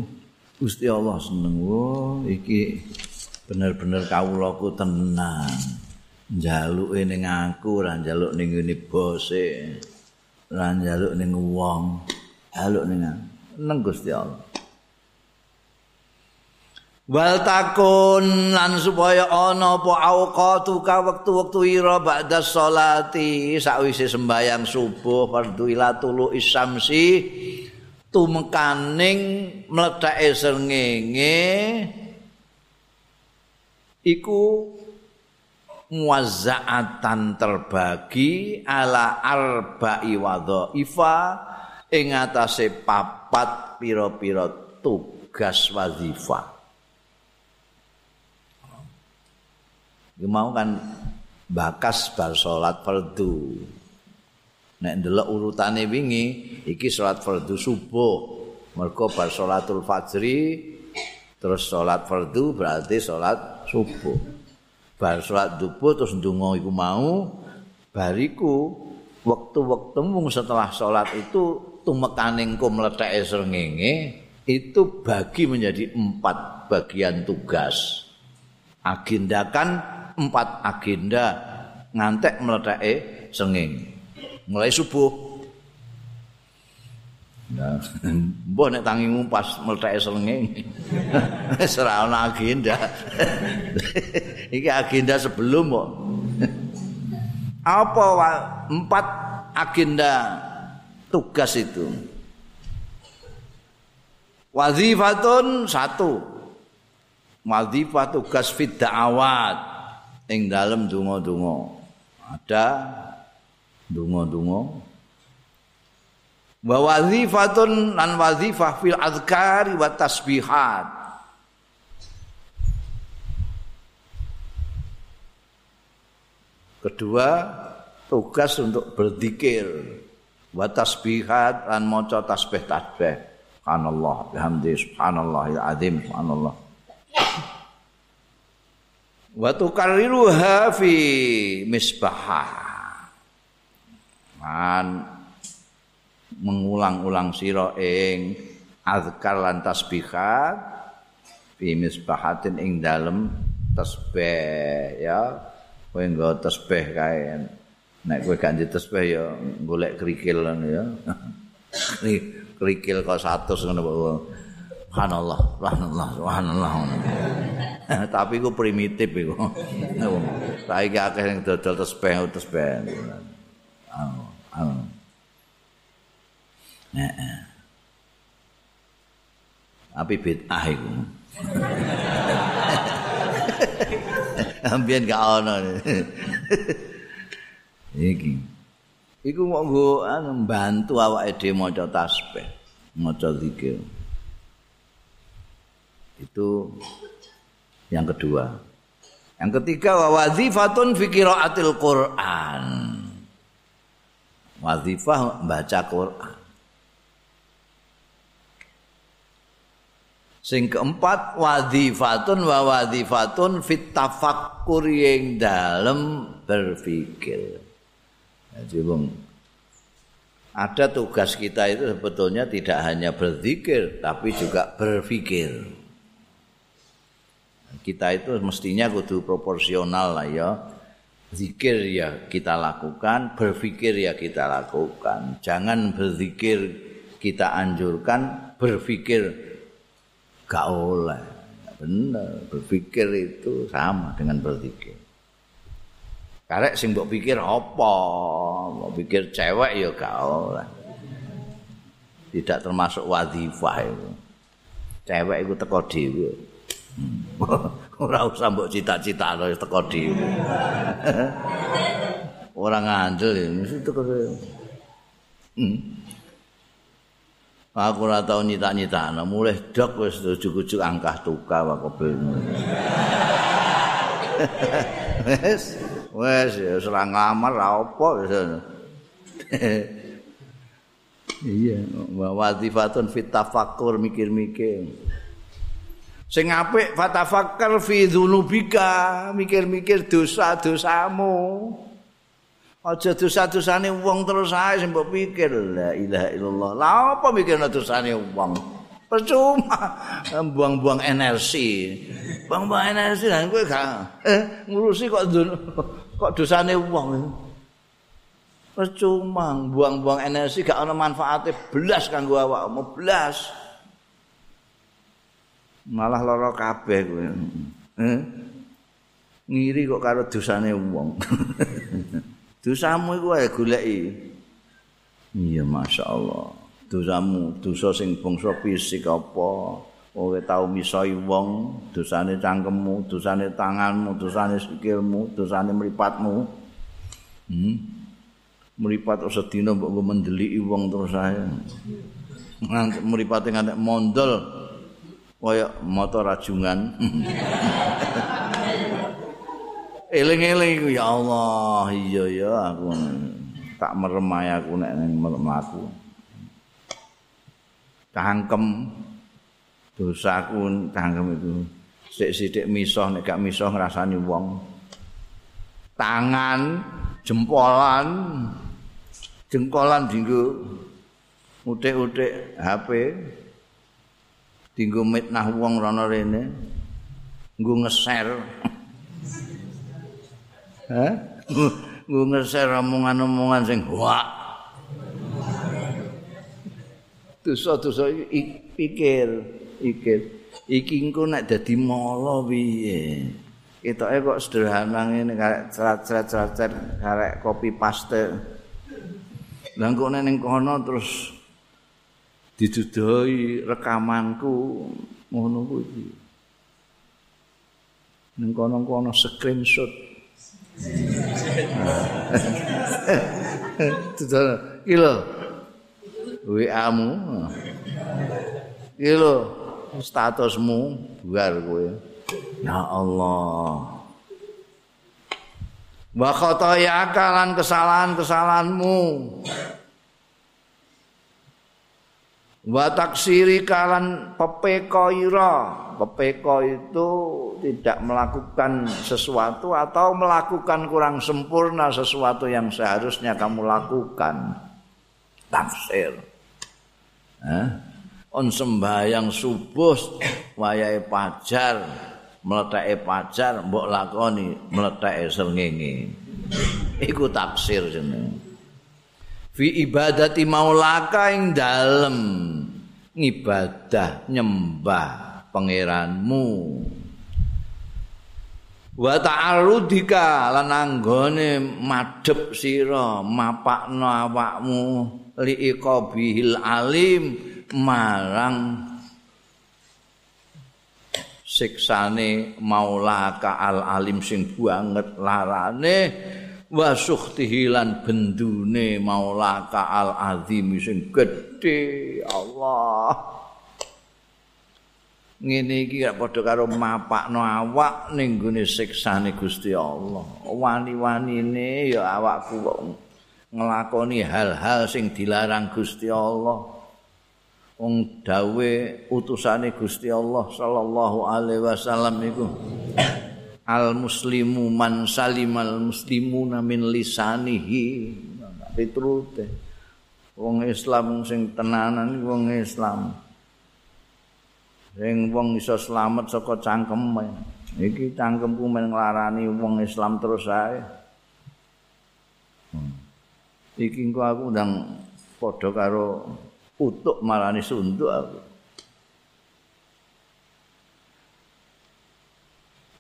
Gusti Allah seneng. Oh, iki bener-bener kawulaku tenan. Njaluke ning aku, ora njaluk ning ngene bose. Ora njaluk ning wong. Njaluk ning nang Gusti Allah. Wal takun lan supaya ana apa auqatu ka wektu-wektu ira ba'da sholati. Sakwise sembayang subuh fardhu ila tulu isyamsi tumekaning mlethake srengenge. Iku muazzaatan terbagi ala arba'i wadhaifa ing atase papat pira-pira tugas wazifah Iki mau kan bakas bar salat fardu. Nek ndelok urutane wingi iki salat fardu subuh. Mergo bar salatul fajri terus salat fardu berarti salat subuh. Bar salat dubuh terus ndonga iku mau bariku waktu-waktu mung setelah salat itu tumekaning ku mletheke srengenge itu bagi menjadi empat bagian tugas. Agendakan empat agenda ngantek meledake senging. Mulai subuh. Nah, mbok nek tangimu pas meledake senging. Wis agenda. Iki agenda sebelum kok. Apa empat agenda tugas itu? Wazifatun satu. Wazifah tugas fit da'awat. Ing dalem donga-donga ada donga-donga wa wazifatun lan wazifah fil azkari wa tasbihat. Kedua tugas untuk berzikir. Wa tasbihat lan maca tasbih tasbih subhanallah bihamdi subhanallahil azim subhanallah wa tukarriruha fi misbah man mengulang-ulang sira ing azkar lan tasbihat fi misbahatin ing dalem tasbih ya. Kowe nggo tasbih kae. Nek kowe ganti tasbih ya golek krikil ya. Krikil kok 100 ngono Subhanallah, subhanallah, subhanallah. Tapi iku primitif iku. Saiki akeh sing dodol tesbeh tesbeh. Anu, anu. Heeh. Api bid'ah iku. Ambien gak ono. Iki. Iku mau nggo anu bantu awake dhewe maca tasbih, maca zikir. Itu yang kedua. Yang ketiga wa wazifatun fi qiraatil Qur'an. Wazifah membaca Quran. Sing keempat wazifatun wa wazifatun fit yang dalam berpikir. Jadi bung, ada tugas kita itu sebetulnya tidak hanya berzikir tapi juga berpikir. Kita itu mestinya kudu proporsional lah ya. Zikir ya kita lakukan, berpikir ya kita lakukan. Jangan berzikir kita anjurkan, berpikir gak oleh. Benar, berpikir itu sama dengan berzikir. Karek sing mbok pikir apa? Mbok pikir cewek ya gak oleh. Tidak termasuk wazifah itu. Cewek itu teko dhewe. ora usah mbok cita-cita karo teko dhewe. ora ngandel mesti teko Hmm. Aku ora tau nyita-nyita, mulai dok wis ujug-ujug angkah tuka wae kobel. Wes, wes ya ora ngamar ra apa wis. Iya, wazifatun fit tafakkur mikir-mikir. Sing apik fatafakkar fi dzunubika, mikir-mikir dosa-dosamu. Aja dosa-dosane wong terus ae sing pikir la ilaha illallah. Lah apa mikirna dosane wong? Percuma buang-buang energi. Buang-buang energi lan kowe gak eh ngurusi kok kok dosane wong. Percuma buang-buang energi gak ana manfaate belas kanggo awakmu belas. Malah lara kabeh kowe. Eh? ngiri kok karo dosane wong. Dosamu iku ae goleki. Iya masyaallah. Dosamu dosa sing bangsa fisik apa? Kowe tau misoi wong dosane cangkemmu dosane tanganmu dosane sikilmu dosane mripatmu. Hmm? Mripat sedina mbok mendeliki wong terus ae. Mripate nganti mondol kaya mata rajungan. Eling-eling ya Allah iya ya aku tak merem aku nek ning merem aku cangkem dosaku cangkem itu. Sik-sik misoh nek gak misoh ngrasani wong. Tangan jempolan jengkolan dinggo utik-utik HP dinggo mitnah wong rono rene nggo ngeser Hah? Nggo ngeser omongan-omongan sing wak. Dosa-dosa pikir, pikir. Iki engko nek dadi mala piye? Ketoke kok sederhana ngene karek cerat-cerat karek kopi paste. Lah kok ning kono terus didudoi rekamanku ngono kuwi. Ning kono-kono screenshot Iki lho. WA-mu. Iki lho statusmu buar kowe. Ya Allah. Wa khatayaka lan kesalahan-kesalahanmu. Wa taksiri kalan pepeko ira. Pepeko itu tidak melakukan sesuatu atau melakukan kurang sempurna sesuatu yang seharusnya kamu lakukan. Tafsir. Eh? On sembahyang subuh wayahe pajar, mleteke pajar mbok lakoni mleteke srengenge. Iku tafsir jenenge. Fi ibadati maulaka ing dalem ngibadah nyembah pangeranmu. wa ta'arudika lan anggone madhep sira mapakno awakmu liqabihil alim marang siksane maulaka al alim sing banget larane wa sukhtihi lan bendune maulaka al azim sing gedhe Allah ngene iki gak padha karo mapakno awak ning gone siksane Gusti Allah. Wani-wanine ya awakku kok nglakoni hal-hal sing dilarang Gusti Allah. Wong dawe utusane Gusti Allah sallallahu alaihi wasallam iku al muslimu man salimal muslimuna min lisanihi. Pitrute wong Islam sing tenanan wong Islam. Sing wong iso slamet saka cangkem iki cangkemku men nglarani wong Islam terus ae. Hmm. iki engko aku ndang padha karo utuk marani sunduk aku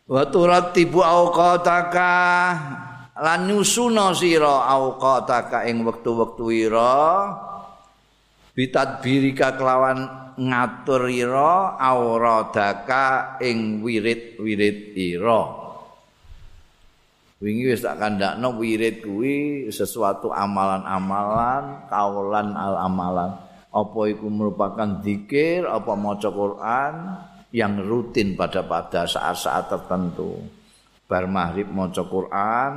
wa turattibu auqataka lan nyusuna sira auqataka ing wektu-wektu ira bitadbirika kelawan ngatur ira auradaka ing wirid-wirid ira. Wingi wis tak kandakno wirid kuwi sesuatu amalan-amalan kaulan al-amalan. Apa iku merupakan zikir apa maca Quran yang rutin pada pada saat-saat tertentu. Bar maghrib maca Quran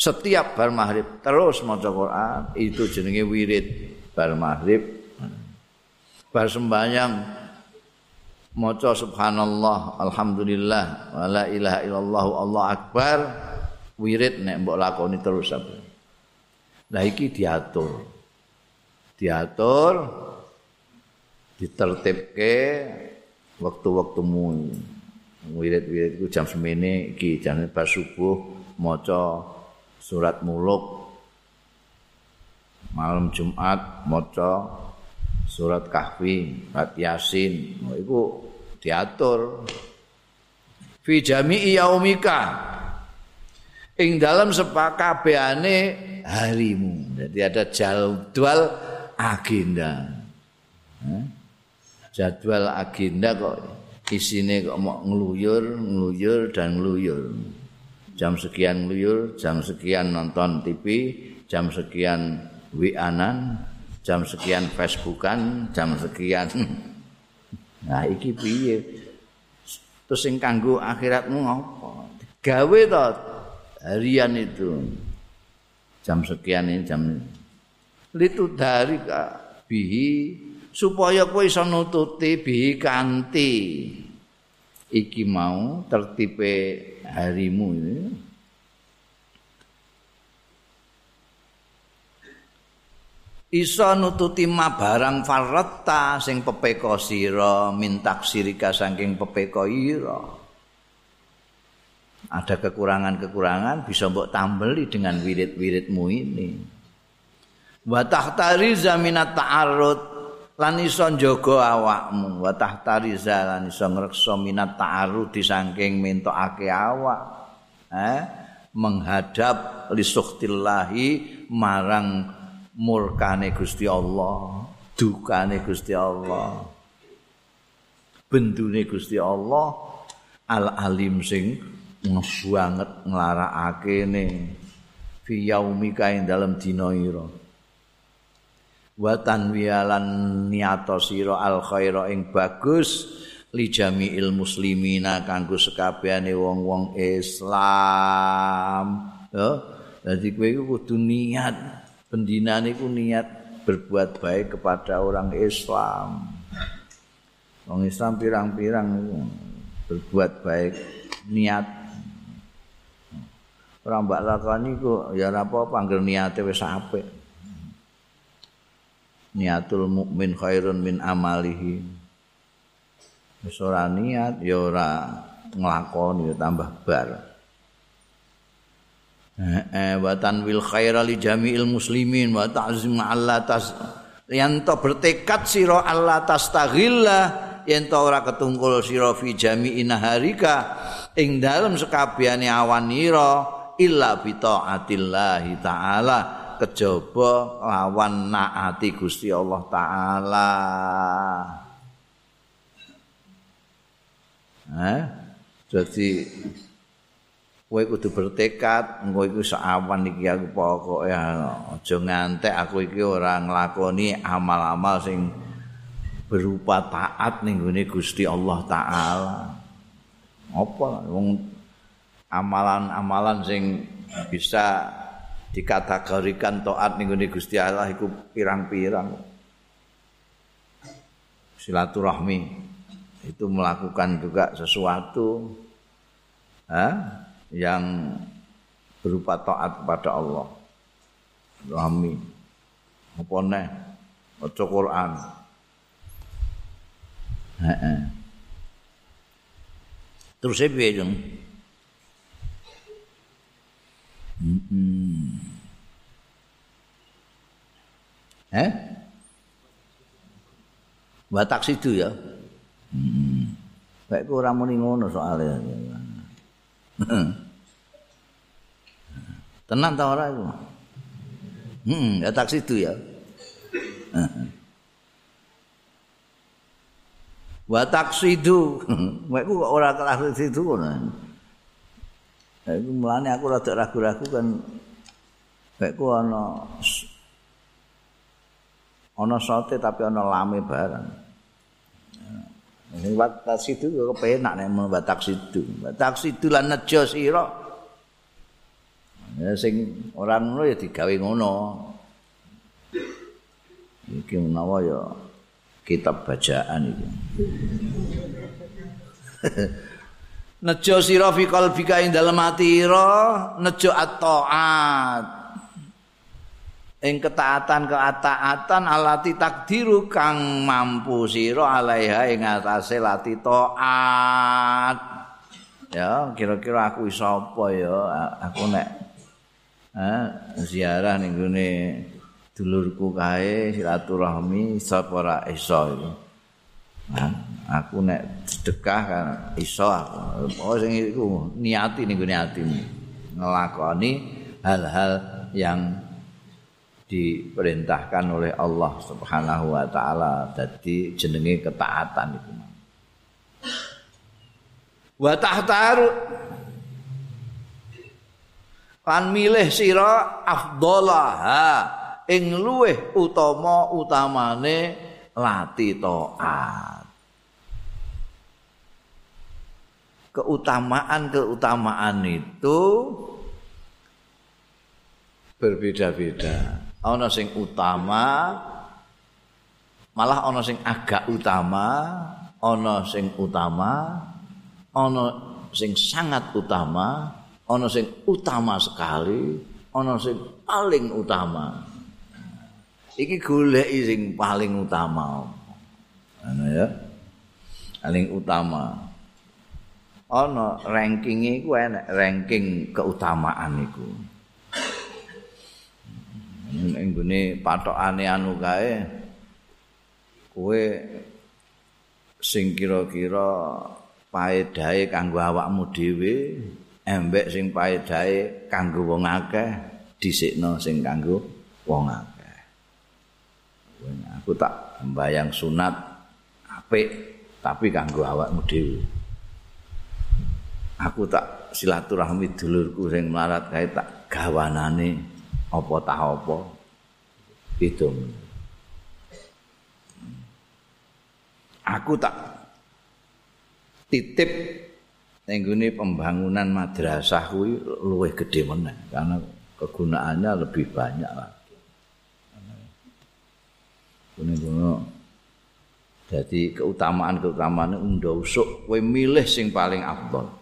setiap bar maghrib terus maca Quran itu jenenge wirid bar maghrib. Bar sembahyang maca subhanallah alhamdulillah wala ilaha illallah Allah akbar wirid nek mbok lakoni terus apa lah iki diatur. Diatur ditertibke waktu-waktumu wirid-wirid itu jam semene iki jam pas subuh maca surat muluk. Malam Jumat maca surat kahfi surat yasin. Itu diatur. Fi jami'i yaumika ing dalam sepakabehane harimu. Jadi ada jadwal agenda jadwal agenda kok isine kok mau ngeluyur ngeluyur dan ngeluyur jam sekian ngeluyur jam sekian nonton TV jam sekian wianan jam sekian Facebookan jam sekian. Nah iki piye? Terus sing kanggo akhiratmu ngopo? Gawe to harian itu. Jam sekian ini jam litu dari bihi supaya kowe iso nututi bihi kanti iki mau tertipe harimu ini. Iso nututi ma barang farrata sing pepeko sira mintak sirika saking pepeko ira. Ada kekurangan-kekurangan bisa mbok tambeli dengan wirid-wiridmu ini. Wa tahtariza minat ta'arrud lan iso njaga awakmu wa tahtariza lan iso ngreksa minat ta'arrud disangking mentokake awak eh menghadap lisuhtillahi marang murkane Gusti Allah, dukane Gusti Allah. Bendune Gusti Allah Al-Alim sing banget nglarakake ne fi yaumika ing dalem dina ira. Wa tanwialan niyato sira al khaira ing bagus li jami'il muslimina kanggo sekabehane wong-wong Islam. Ya, dadi kowe kudu niat Pendina niku niat berbuat baik kepada orang Islam. Orang Islam pirang-pirang berbuat baik niat. Orang mbak lakoni ku ya apa panggil niatnya wis apik. Niatul mukmin khairun min amalihi. Wis niat ya ora nglakoni tambah bar. eh wa tanwil khaira li jami'il muslimin wa ta'zim Allah tas yen to bertekad sira Allah tastaghilla yen to ora ketungkul sira fi jami'in harika ing dalem sekabehane awanira illa bi taatillah taala kejaba lawan naati Gusti Allah taala. Eh? Jadi kowe kudu bertekad engko iku sawan iki aku pokoke aja ngantek aku iki ora nglakoni amal-amal sing berupa taat ning gone Gusti Allah taala. Apa? Wong amalan-amalan sing bisa dikategorikan taat ning Gusti Allah iku pirang-pirang silaturahmi itu melakukan juga sesuatu ha? yang berupa taat kepada Allah. Rami. Apa neh? Maca Quran. Heeh. Terus piye, Jung? Hmm. Eh? Batak situ ya. Hmm. Kayak kurang muni ngono soalnya. Tenang ta ora iku? Hmm, ya tak situ ya. Wa taksidu. Kok ora kelas situ ngono. Ya iku mulane aku rada ragu-ragu kan ku ana ana sote tapi ana lame barang. Ini batak situ kok penak nek mau batak situ. Batak situ lan nejo sira. Ya sing ora ngono ya digawe ngono. Iki menawa ya kitab bacaan iki. nejo sira fi qalbika ing dalem atira nejo at-taat. ing ketaatan ketaatan alati takdiru kang mampu sira alaiha ing atase lati taat. Ya kira-kira aku iso apa ya? Aku nek eh, ziarah ning gone dulurku kae silaturahmi sapa ora iso aku nek sedekah kan iso aku. Oh sing iku niati ning atimu. Ngelakoni hal-hal yang diperintahkan oleh Allah Subhanahu wa taala dadi jenenge ketaatan itu. Wa tahtaru lan milih sira afdolaha ing luweh utama utamane lati taat. Keutamaan-keutamaan itu berbeda-beda. Ana sing utama, malah ana sing agak utama, ana sing utama, ana sing sangat utama, ana sing utama sekali, ana sing paling utama. iki goleki sing paling utama. Ana ya. Paling utama. Ana ranking iku enak ranking keutamaan iku. Ning gone patokane anu kae kowe sing kira-kira paedahe kanggo awakmu dhewe embek sing paedahe kanggo wong akeh dhisikno sing kanggo wong akeh. aku tak mbayang sunat apik tapi kanggo awakmu dhewe aku tak silaturahmi dulurku sing melarat kae tak gawanane apa tah apa. Itu. Aku tak titip ning pembangunan madrasah kuwi luwih gedhe meneh karena kegunaannya lebih banyak lah. Kuno Jadi keutamaan-keutamaan unda usuk kowe milih sing paling afdol.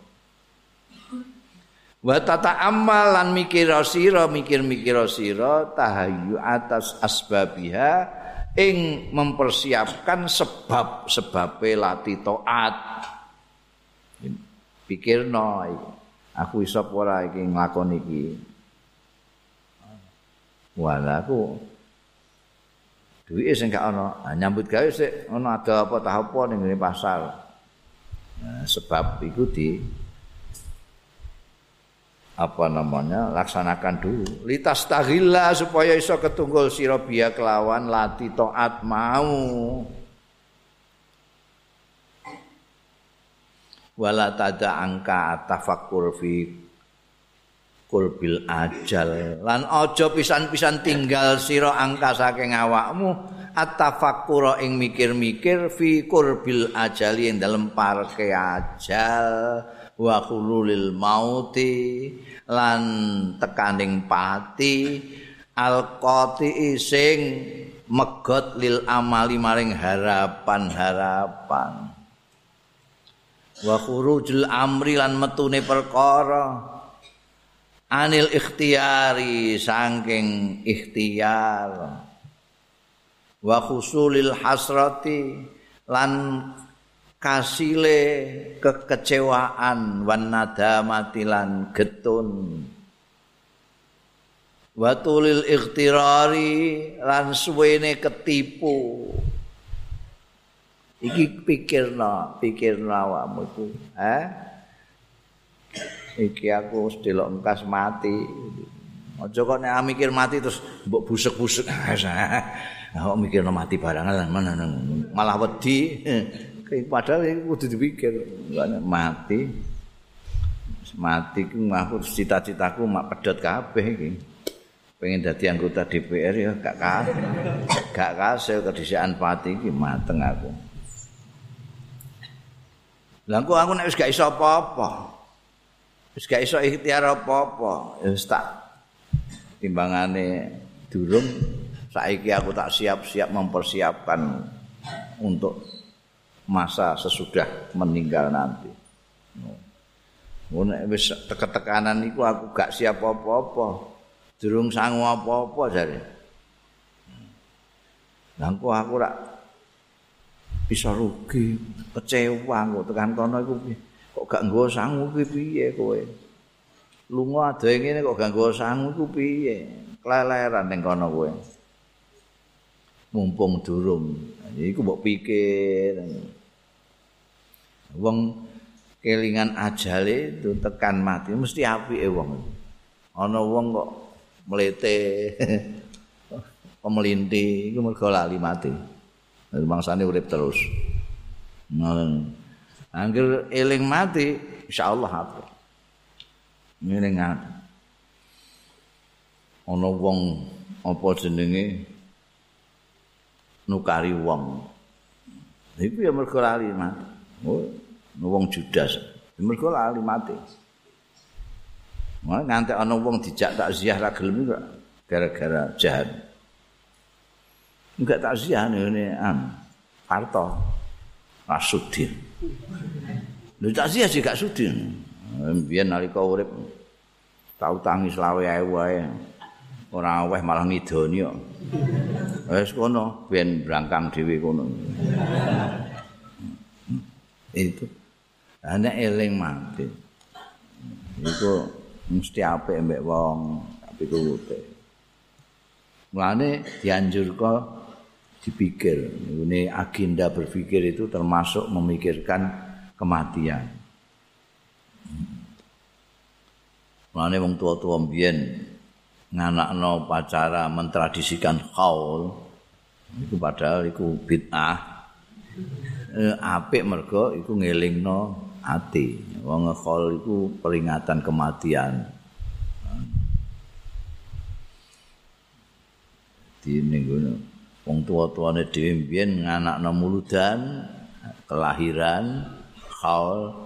Wa tata amal lan mikir sira mikir-mikir sira tahayyu atas asbabiha ing mempersiapkan sebab-sebab lati taat. Pikirno aku iso ora iki nglakoni iki. Wala aku duwike sing gak ana nyambut gawe sik ana ada apa ta apa ning pasar nah, sebab iku di apa namanya? Laksanakan dulu. Litas tahilla supaya iso ketunggul sira biya kelawan lati taat mau. Wala tada angka tafakkur fi kulbil ajal. Lan aja pisan-pisan tinggal sira angka saking awakmu atafakura ing mikir-mikir fi kurbil ajali ing dalem parke ajal. Wa khululil mauti lan tekaning pati alqati sing megot lil amali maring harapan-harapan. Wa khurujul amri lan metune perkara. Anil ikhtiyari saking ikhtiar. Wa khusulil hasrati lan kasile kekecewaan wan nadamati lan getun wa tulil ikhtirari lan suwene ketipu iki pikirna pikirna awakmu iku eh iki aku wis delok engkas mati. Aja kok nek mikir mati terus mbok busuk-busuk. Aku mikirno mati barang malah wedi. Padahal iki kudu dipikir, mati. Mati ku aku cita-citaku mak pedot kabeh iki. Pengen dadi anggota DPR ya gak kalah. Gak kasil kedisian pati iki mateng aku. Lah aku nek wis gak iso apa-apa. wis gak iso ikhtiar apa-apa wis tak timbangane durung saiki aku tak siap-siap mempersiapkan untuk masa sesudah meninggal nanti. Ngono wis tekanan iku aku gak siap apa-apa. Durung sangu apa-apa jare. Lah aku rak bisa rugi, kecewa kok tekan kono iku kok gak nggo sangu ki piye kowe? Lunga ade ngene kok gak nggo sangu ku piye? Keleleran ning kono kowe. Mumpung durung. Iku mbok pikir wong kelingan ajale itu tekan mati mesti apike wong ana wong kok mlete pemelinti iku mergo lali mati. Bangsane urip terus. Angger eling mati insyaallah apa ngene ngene. Ana wong apa jenenge? Nukari wong. Iku ya mergo lali mati. Oh wong judas mergo lali mati Wah, nganti ana wong dijak takziah ra gelem gara-gara jahat. Enggak takziah ngene an. Parto. Rasudin. Lha takziah sih gak sudin. Biyen nalika urip tau tangis lawe ae wae. ora aweh malah ngidoni kok. Wis kono ben brangkang dhewe kono. Itu ana eling mati. Iku mesti apik mbek wong tapi kuwute. Mulane dianjurkan dipikir. Ini agenda berpikir itu termasuk memikirkan kematian. Mulane wong tua-tua mbiyen nganakno pacara mentradisikan khaul itu padahal iku bid'ah e, apik mergo iku ngelingno ati wong khaul iku peringatan kematian. Di ning wong tua-tuane dhewe mbiyen nganakno muludan kelahiran khaul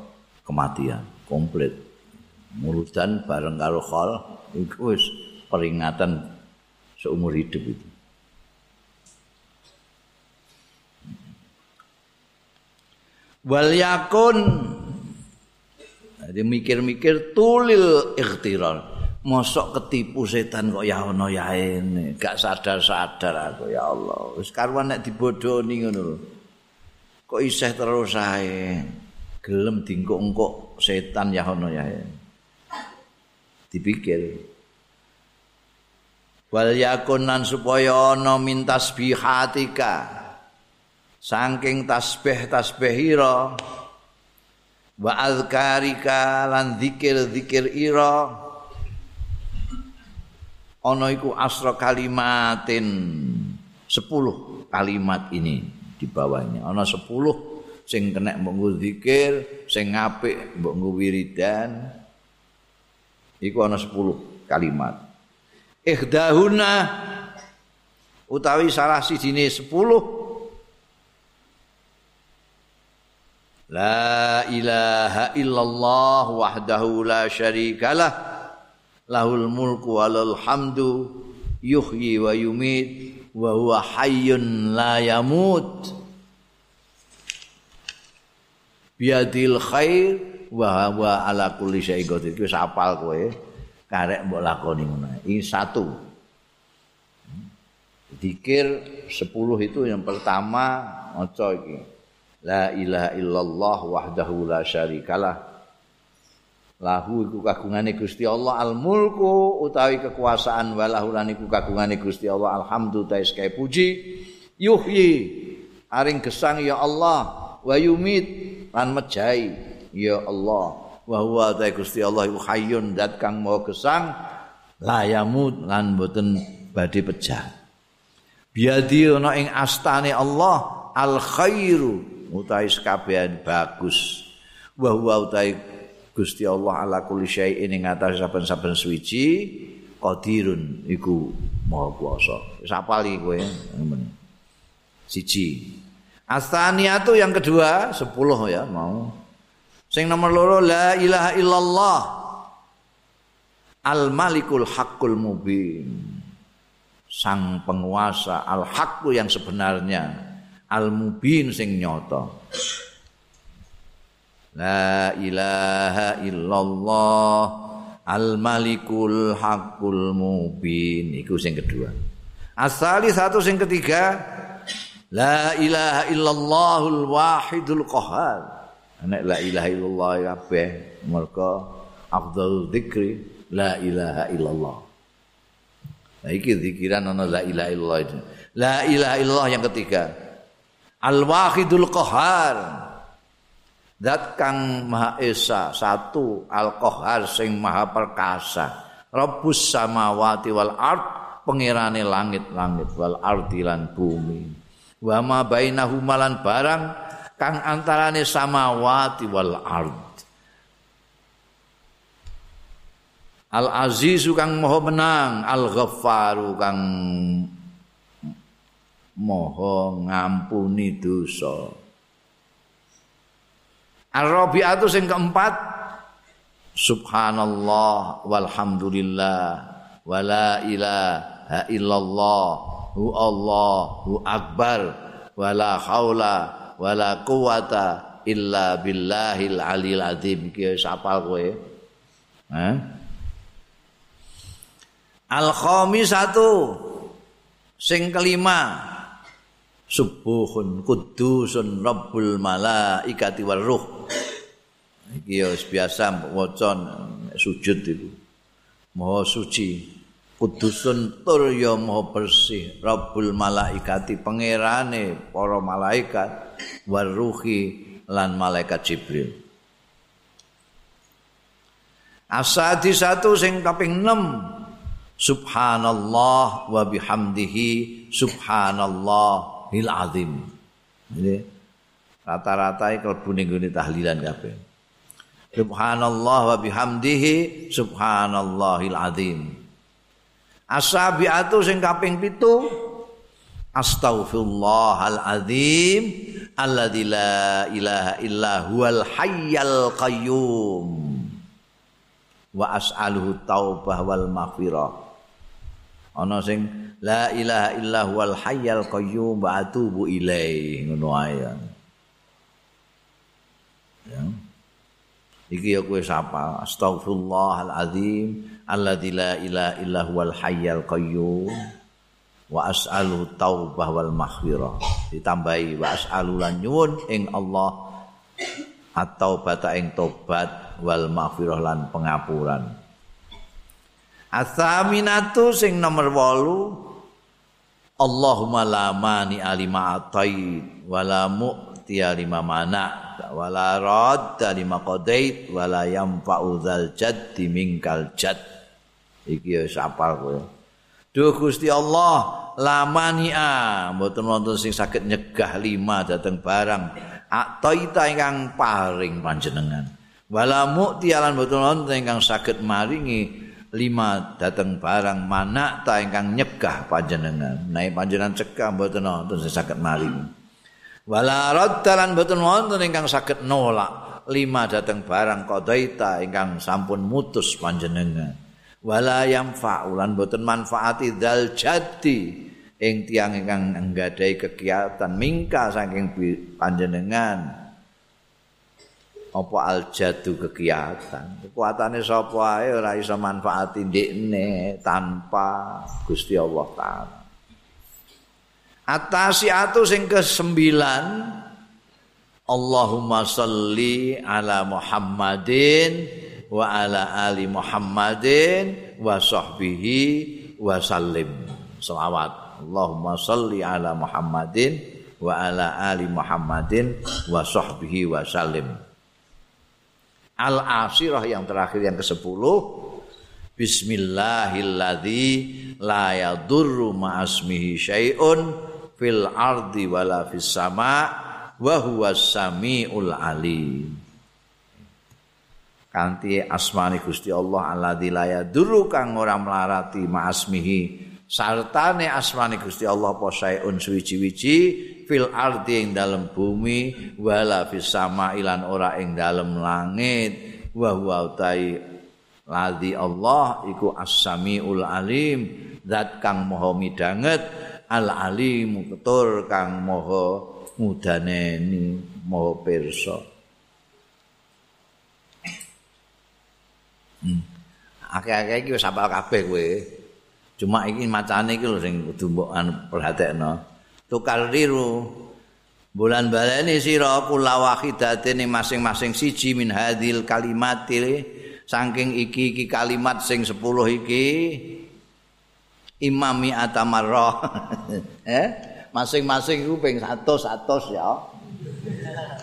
kematian komplit. Muludan bareng karo khaul iku peringatan seumur hidup itu. Wal yakun Jadi mikir-mikir tulil ikhtirar. Mosok ketipu setan kok ya ono ya ini. Gak sadar-sadar aku ya Allah. Wis karuan nek dibodoni ngono Kok isih terus ae. Gelem dingkok-engkok setan ya ono ya. Dipikir. wal yakunan supaya ana min tasbihatika saking tasbih tasbihira wa azkarika lan zikir-zikir ira. Ana iku asra kalimatin. 10 kalimat ini di bawahnya. Ana 10 sing kena mbok zikir sing apik mbok wiridan. Iku ana 10 kalimat. Ikhdahuna utawi salah sijine 10 La ilaha illallah wahdahu la syarikalah lahul mulku walal hamdu yuhyi wa yumit wa huwa hayyun la yamut biadil khair wa huwa ala kulli syai'in qadir wis apal kowe karek mbok lakoni ngono. Ini satu. Dikir 10 itu yang pertama maca iki. La ilaha illallah wahdahu la syarikalah. Lahu iku kagungane Gusti Allah al mulku utawi kekuasaan walahu lan iku kagungane Gusti Allah alhamdu tais kae puji. Yuhyi aring gesang ya Allah wa yumit lan mejai ya Allah. Wa huwa ta Gusti Allah iku hayyun dat kang mau gesang layamut lan boten badhe pecah biadi ana ing astane Allah al khairu utahe sekabehan bagus wa huwa utahe Gusti Allah ala kulli syai'in ing atas saben-saben suci qadirun iku maha kuasa wis apali kowe siji Astaniatu yang kedua 10 ya mau Sing nomor loro la ilaha illallah. Al Malikul Hakul Mubin. Sang penguasa al haqqu yang sebenarnya. Al Mubin sing nyata. La ilaha illallah. Al Malikul Hakul Mubin. Iku sing kedua. Asali satu sing ketiga. La ilaha illallahul wahidul qahar. nek la ilaha illallah kabeh mergo afdhalul dzikri la ilaha illallah nah iki zikiran ana la ilaha illallah itu la ilaha illallah yang ketiga al wahidul qahar. Zat kang Maha Esa satu Al-Qahar sing Maha Perkasa. Rabbus samawati wal ard pangerane langit-langit wal ardi lan bumi. Wa ma bainahuma lan barang kang antarane samawati wal ard. Al Azizu kang Maha menang Al Ghaffaru kang Maha ngampuni dosa. Ar-Rabi'atu sing keempat Subhanallah walhamdulillah wala ilaha illallah hu Allahu akbar wala haula wala quwata illa billahil alil azim. Ki sapal kowe eh? Al khamisatu sing kelima subuhun kudusun rabbul malaikati wal ruh. Iki ya biasa waca sujud itu maha suci kudusun tur ya maha bersih rabbul malaikati pangerane para malaikat wal ruhi lan malaikat jibril. Asadi satu sing kaping 6 subhanallah wa bihamdihi subhanallah il azim. Ini rata-rata klebu ning gone tahlilan kabeh. Subhanallah wa bihamdihi subhanallahil azim. Asabiatu sing kaping 7 Astaghfirullahal azim alladzi la ilaha illa huwal hayyal qayyum wa as'aluhu taubah wal maghfirah. Ana sing la ilaha illa huwal hayyal qayyum wa atubu ilaihi ngono ae ya. Iki ya kowe sapa? Astagfirullahal azim alladzi la ilaha illa huwal hayyal qayyum wa as'alu taubah wal maghfirah. Ditambahi wa as'alu lan nyuwun ing Allah atau bata ing tobat wal maghfirah lan pengapuran. Asaminatu sing nomor 8 Allahumma la mani alima atait wala mu'tiya lima mana wala radda lima qadait wala yanfa'u dzal jaddi minkal jadd. Iki ya sapal kowe. Duh Gusti Allah lamania mboten wonten sing saged nyegah lima dateng barang ataita ingkang paring panjenengan. Wala mu'tiya lan mboten wonten ingkang saged maringi lima dateng barang mana ta ingkang nyegah panjenengan. Naik panjenengan cegah mboten wonten saged mari. Wala raddalan mboten wonten ingkang saged nolak. Lima dateng barang qadaita ingkang sampun mutus panjenengan. Wala yang faulan mboten manfaati dal jati ing tiang ingkang nggadai kegiatan mingka saking panjenengan apa aljadu kegiatan? Kekuatane sapa ae? Ora iso manfaati ndekne tanpa Gusti Allah taala. Atasiatu sing ke-9 Allahumma salli ala Muhammadin wa ala ali Muhammadin wa sahbihi wa sallim. Selawat. Allahumma salli ala Muhammadin wa ala ali Muhammadin wa sahbihi wa sallim Al-Asirah yang terakhir yang ke-10 Bismillahilladzi la yadurru ma'asmihi syai'un fil ardi wala fis sama wa huwas samiul alim. Kanthi asmani Gusti Allah alladzi la yadurru kang ora melarati ma'asmihi sartane asmani Gusti Allah apa syai'un suwi-wiji fil ardi ing dalem bumi wala fis sama ilan ora ing dalem langit. Wa huwa utai ladzi Allah iku as-samiul alim zat kang maha midanget al alim ketur kang maha mudaneni maha pirsa. Hmm. akeh-akeh iki wis apal kabeh kowe. Cuma iki macane iki lho sing kudu mbok perhatekno tukar riru. Bulan baleni sira kula wahidatin masing-masing siji min hadil kalimatil saking iki iki kalimat sing 10 iki. Imami atamarrah eh? Masing-masing iku ping 100 100 ya.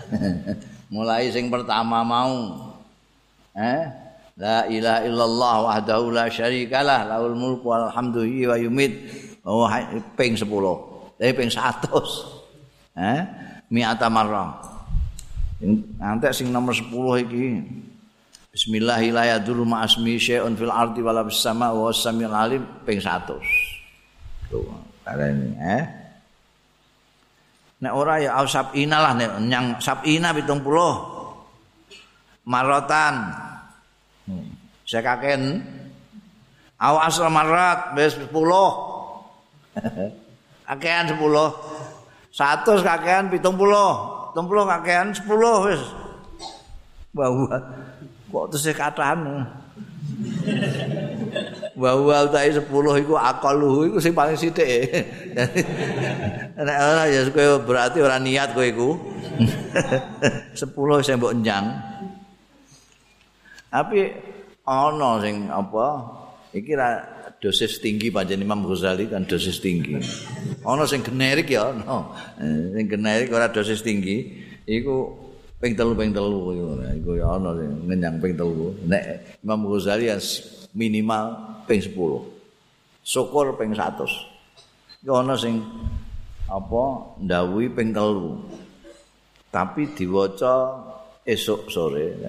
Mulai sing pertama mau. Eh? La ilaha illallah wahdahu la syarikalah lahul mulku walhamdu wa yumit. Oh ping 10 eh ping 100 eh mi'ata marrah nanti sing nomor 10 iki Bismillahirrahmanirrahim ma'asmi syai'un fil ardi wala bis sama wa samiul alim ping 100 tuh ini eh Nek ora ya sabina lah nek nyang sabina 70. Marotan. Hmm. Saya kaken asal marat wis 10. kakean 10. 100 kakean 70. 70 kakean 10 wis. Bahwa kok tesih katahan. wa wa utahe 10 iku akaluhu iku sing paling sithik. Nek ora ya kowe berarti ora niat kowe iku. 10 sing mbok njang. Tapi ana sing apa? Iki ra dosis tinggi pancen Imam Ghazali kan dosis tinggi. Ana sing generik ya, no. Sing generik ora dosis tinggi iku ping telu ping telu iku ya ana sing ngenyang ping telu. Nek Imam Ghazali minimal ping 10. Syukur ping 100. Iku ana sing apa ndawuhi ping 3. Tapi diwaca esuk sore.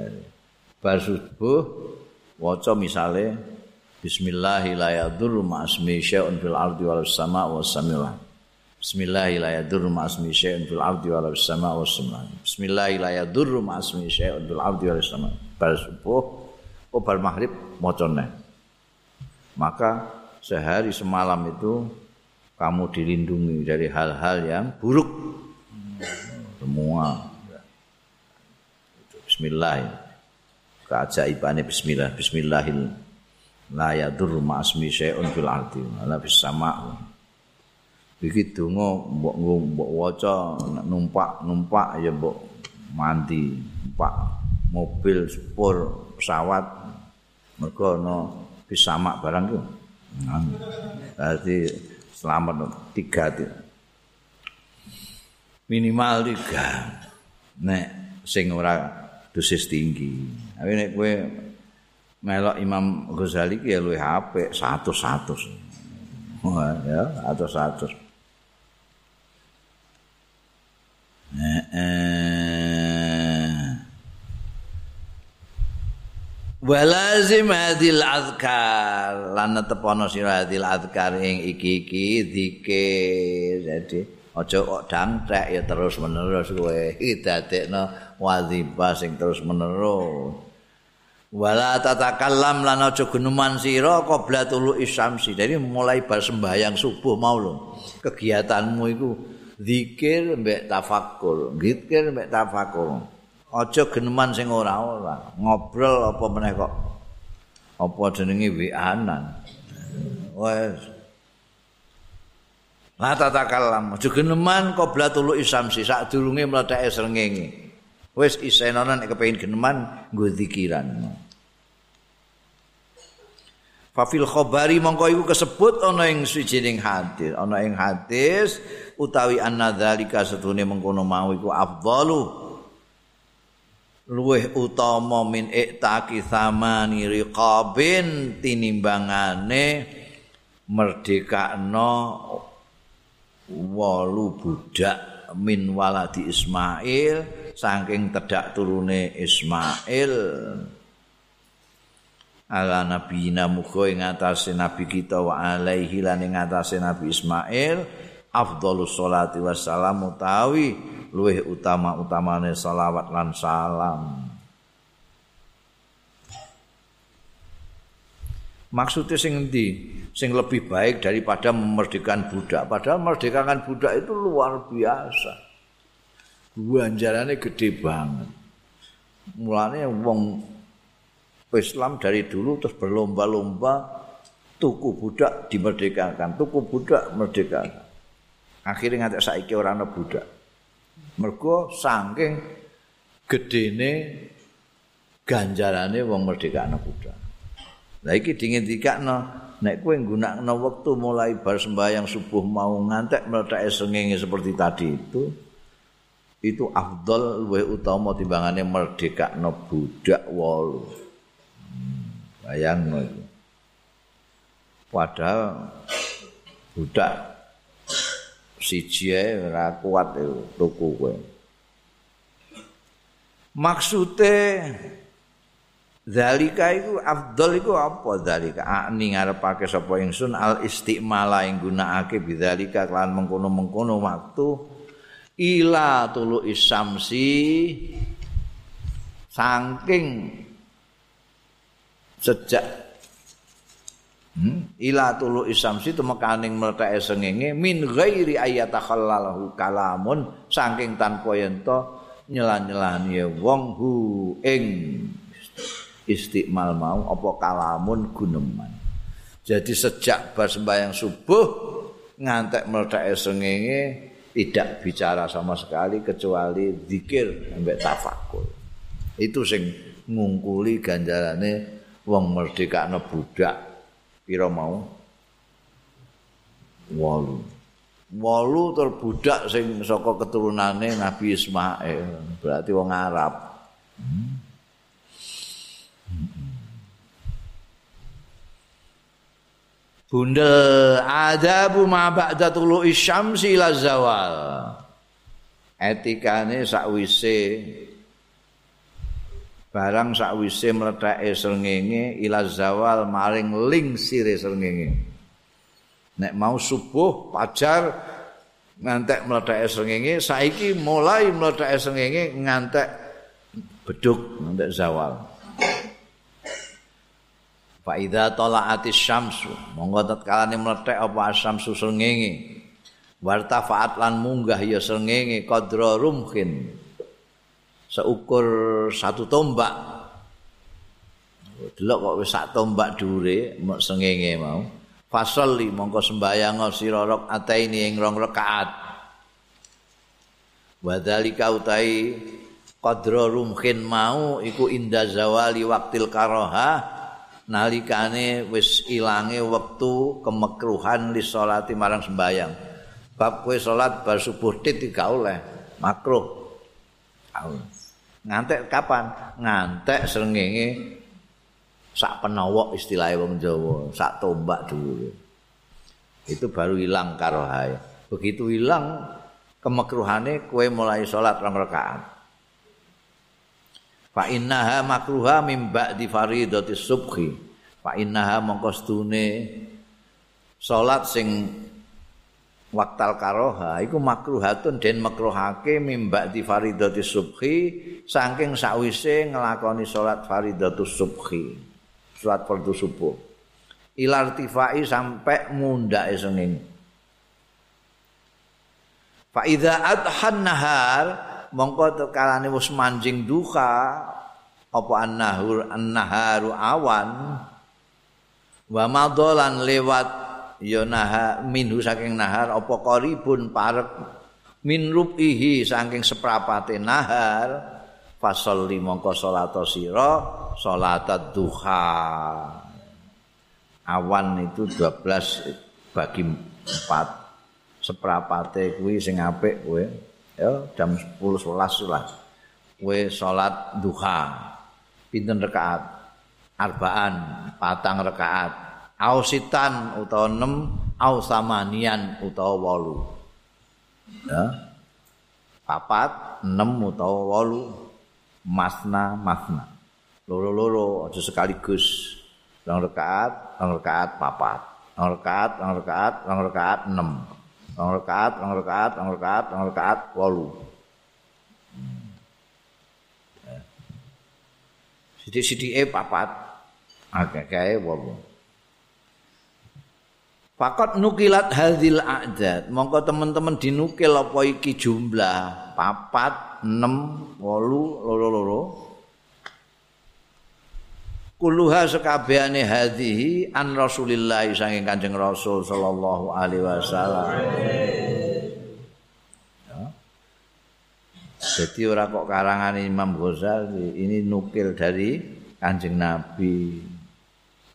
Bar subuh waca misale Bismillahirrahmanirrahim ma'asmi syai'un fil ardi wal sama wa samila. Bismillahirrahmanirrahim ma'asmi syai'un fil ardi wal sama wa samila. Bismillahirrahmanirrahim ma'asmi syai'un fil ardi wal sama. Bar subuh oh bar maghrib macane. Maka sehari semalam itu kamu dilindungi dari hal-hal yang buruk. Semua. Bismillah. Keajaibannya bismillah. Bismillahil. La yadur ma'asmi syai'un fil ardi. La bis sama. Begitu mbok mbok waca numpak numpak ya mbok mandi numpak mobil sepur pesawat mergo ana bisamak barang ku. Berarti selamat tiga minimal tiga nek sing ora dosis tinggi tapi nek kowe melok Imam Ghazali ki ya luwih apik 100 100 ya atau 100 eh, eh. walazim hadil azkar. Lan tepono sira hadil azkar ing iki-iki zikir jadi aja kok dangtek ya terus menerus kowe. Dadekno wazifah sing terus menerus wala tatakallam lan aja geneman sira qabla tulu isyamsi. Jadi mulai bar sembahyang subuh mau lho. Kegiatanmu iku zikir mbek tafakkur zikir mbek tafakkur. Aja geneman sing ora-ora ngobrol apa meneh kok? Apa jenenge wianan wes. La tatakallam aja geneman qabla tulu isamsi sak durunge mletheke srengenge wis isenana nek kepengin geneman nggo zikiran Fafil khabari mongko iku kesebut ana ing suwijining hadis. Ana ing hadis utawi anna dzalika setune mengkono mau iku afdalu. Luweh utama min iktaki samani riqabin tinimbangane merdekakno walu budak min waladi Ismail saking tedak turune Ismail ala nabi muga ing atase nabi kita wa alaihi lan ing atase nabi Ismail afdhalus sholati wassalam utawi luwih utama-utamane selawat lan salam. Maksudnya sing endi? Sing lebih baik daripada memerdekakan budak. Padahal memerdekakan budak itu luar biasa. Ganjarannya gede banget. Mulanya wong Islam dari dulu terus berlomba-lomba tuku budak dimerdekakan, tuku budak merdekakan. Akhirnya ngantek saiki orang budak. Mergo saking gedene ganjarane wong merdeka budak. Lah iki dingendikakno nek kowe nggunakno wektu mulai bar sembahyang subuh mau ngantek mlethake sengenge seperti tadi itu itu afdol luwih utama timbangane merdekakno budak. Hmm, bayangno itu. Padahal budak siji ora kuat tuku kowe. Maksude Zalika iku afdal iku apa zalika? Ani ngarepake sapa ingsun al istimala ing gunakake bidzalika kelan mengkono-mengkono waktu ila tulu isamsi saking sejak hmm? ila tulu isamsi temekaning mletake sengenge min ghairi ayatakhallalahu kalamun saking tanpa yen to nyelan-nyelani wong hu ing istiqmal mau apa kalamun guneman. Jadi sejak bar sembahyang subuh ngantek meledak sengenge tidak bicara sama sekali kecuali zikir sampai tafakur. Itu sing ngungkuli ganjarane wong merdeka budak pira mau walu walu terbudak sing saka keturunane Nabi Ismail berarti wong Arab hmm. Bundel adabu ma ba'da tulu'i syamsi ila zawal. Etikane sakwise barang sakwise mledake srengenge ila zawal maring ling sire srengenge. Nek mau subuh pajar ngantek mledake srengenge saiki mulai mledake srengenge ngantek beduk ngantek zawal. Fa idza tala'atis syamsu. Monggo tatkalane mlethek apa asyamsu srengenge. Wartafaat lan munggah ya srengenge qadra rumkin seukur satu tombak. Delok kok wis sak tombak dhuwure mok srengenge mau. Fasolli monggo sembayang sira rok ataini ing rong rakaat. Wadzalika utai qadra rumkin mau iku inda zawali waktil karoha nalikane wis ilange wektu kemekruhan li salati marang sembayang. Bab kowe salat bar subuh tit gak oleh, makruh. Ngantek kapan? Ngantek srengenge sak penawok istilahnya wong Jawa, sak tombak dulu. Itu baru hilang karohai. Begitu hilang kemekruhane kowe mulai salat rong rakaat. Fa innaha makruha mim ba'di faridati subhi. Fa innaha mongko stune salat sing waktal karoha iku makruhatun den makruhake mim ba'di faridati subhi saking sawise nglakoni salat faridatus subhi salat fardu subuh. Ilartifai sampai mundake senging fa idza adhan nahar mongko tekalane wis manjing duka apa annahur annaharu awan? Wa madhalan lewat ya naha minhu saking nahar apa qaribun parek min rubihi saking seprapate nahar fasolli mongko salat sira salat duha. Awan itu 12 bagi 4 seprapate kuwi sing apik kowe ya jam 10 11 lah. Kowe salat duha. Pinten rakaat arbaan patang rakaat ausitan utawa 6 au samanian utawa 8 ya. Papat 6 utawa 8 masna masna. Loro-loro aja sekaligus. Rong rakaat rakaat papat. Rong rakaat rong rakaat rakaat 6 rong rakaat, rong rakaat, rong rakaat, rong rakaat, wolu. Sidik-sidik e papat, agak kaya wolu. Fakat nukilat hadil a'dad. Mongko teman-teman dinukil apa iki jumlah papat, enam, wolu, loro-loro. Kuluha sekabehane hadhihi an Rasulillah saking Kanjeng Rasul sallallahu alaihi wasallam. Jadi ora kok karangan Imam Ghazali, ini nukil dari Kanjeng Nabi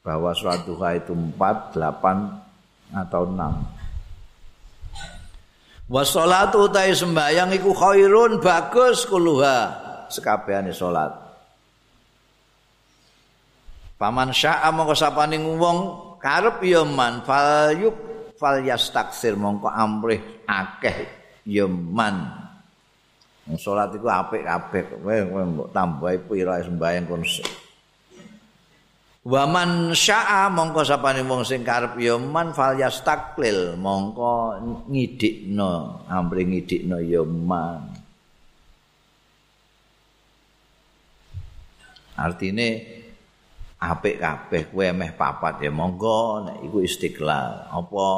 bahwa suatu itu 4, 8 atau 6. Wa sholatu utai sembayang iku khairun bagus kuluha sekabehane salat. Paman sya'a mongko sapane wong karep ya man fal yuk fal yastaksir mongko amrih akeh ya man. Salat iku apik kabeh kowe mbok tambahi pira sembayang kon Wa man syaa mongko sapane wong sing karep ya man fal yastaklil mongko ngidikno amri ngidikno ya man. Artine apik kabeh kowe meh papat ya. Monggo nek iku istiqlal. Apa?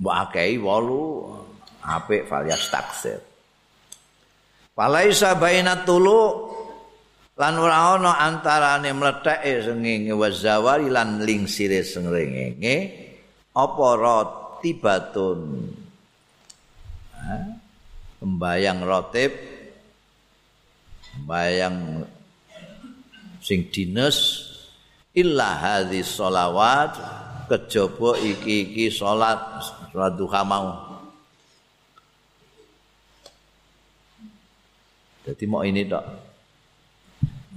Mbok akehi 8 apik fal yastaksir. Falaisa bainat tulu lan ora ana antarane mletheke sengenge wazawari lan lingsire sengenge apa rotibatun sembayang rotib sembayang sing dines illa hadhis sholawat kejaba iki-iki salat salat duha mau. Jadi mau ini tak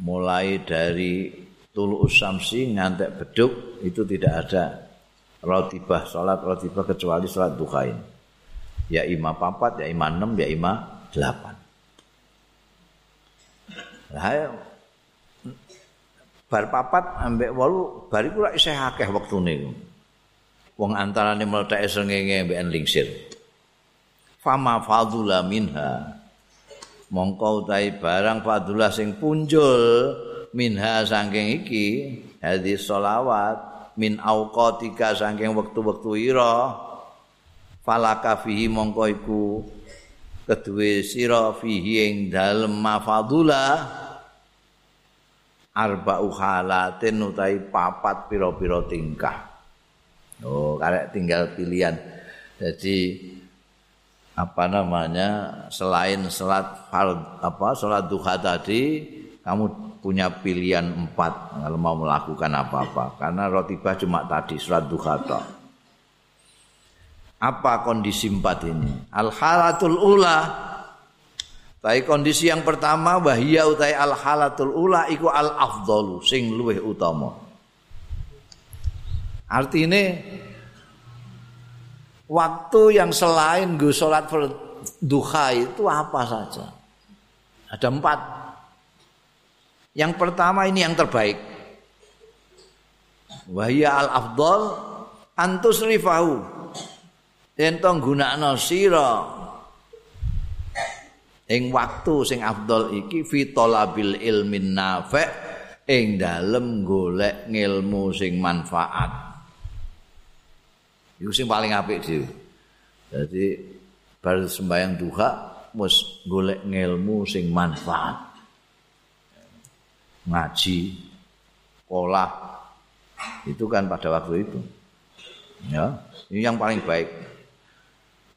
mulai dari tulu usamsi ngantek beduk itu tidak ada rotibah sholat rotibah kecuali sholat duhain ya ima papat ya ima enam ya ima delapan. Lah bar papat ambek walu bar iku lak isih akeh wektune wong antarane mletheke srengenge ambek lingsir. Fama fadula minha. Mongko utahe barang fadullah sing punjul minha saking iki hadis sholawat min auqatika saking wektu-wektu ira falaka fihi mongko iku kedue sira fihi ing dalem mafadula arba'u halatin utahe papat pira-pira tingkah. Oh karek tinggal pilihan. Jadi apa namanya selain salat apa salat duha tadi kamu punya pilihan empat kalau mau melakukan apa-apa. Karena rotibah cuma tadi salat duha apa kondisi empat ini? Al halatul ula tapi kondisi yang pertama wahia utai al halatul ula iku al afdalu sing luweh utama artinya waktu yang selain gue sholat duha itu apa saja? Ada empat. Yang pertama ini yang terbaik. Wahya al afdol antus rifahu. Entong gunakno sira ing waktu sing afdol iki fitolabil ilmin nafi' ing dalem golek ngilmu sing manfaat. Iku sing paling apik dhewe. Jadi bar sembahyang duha mus golek ngelmu sing manfaat. Ngaji, sekolah itu kan pada waktu itu. Ya, ini yang paling baik.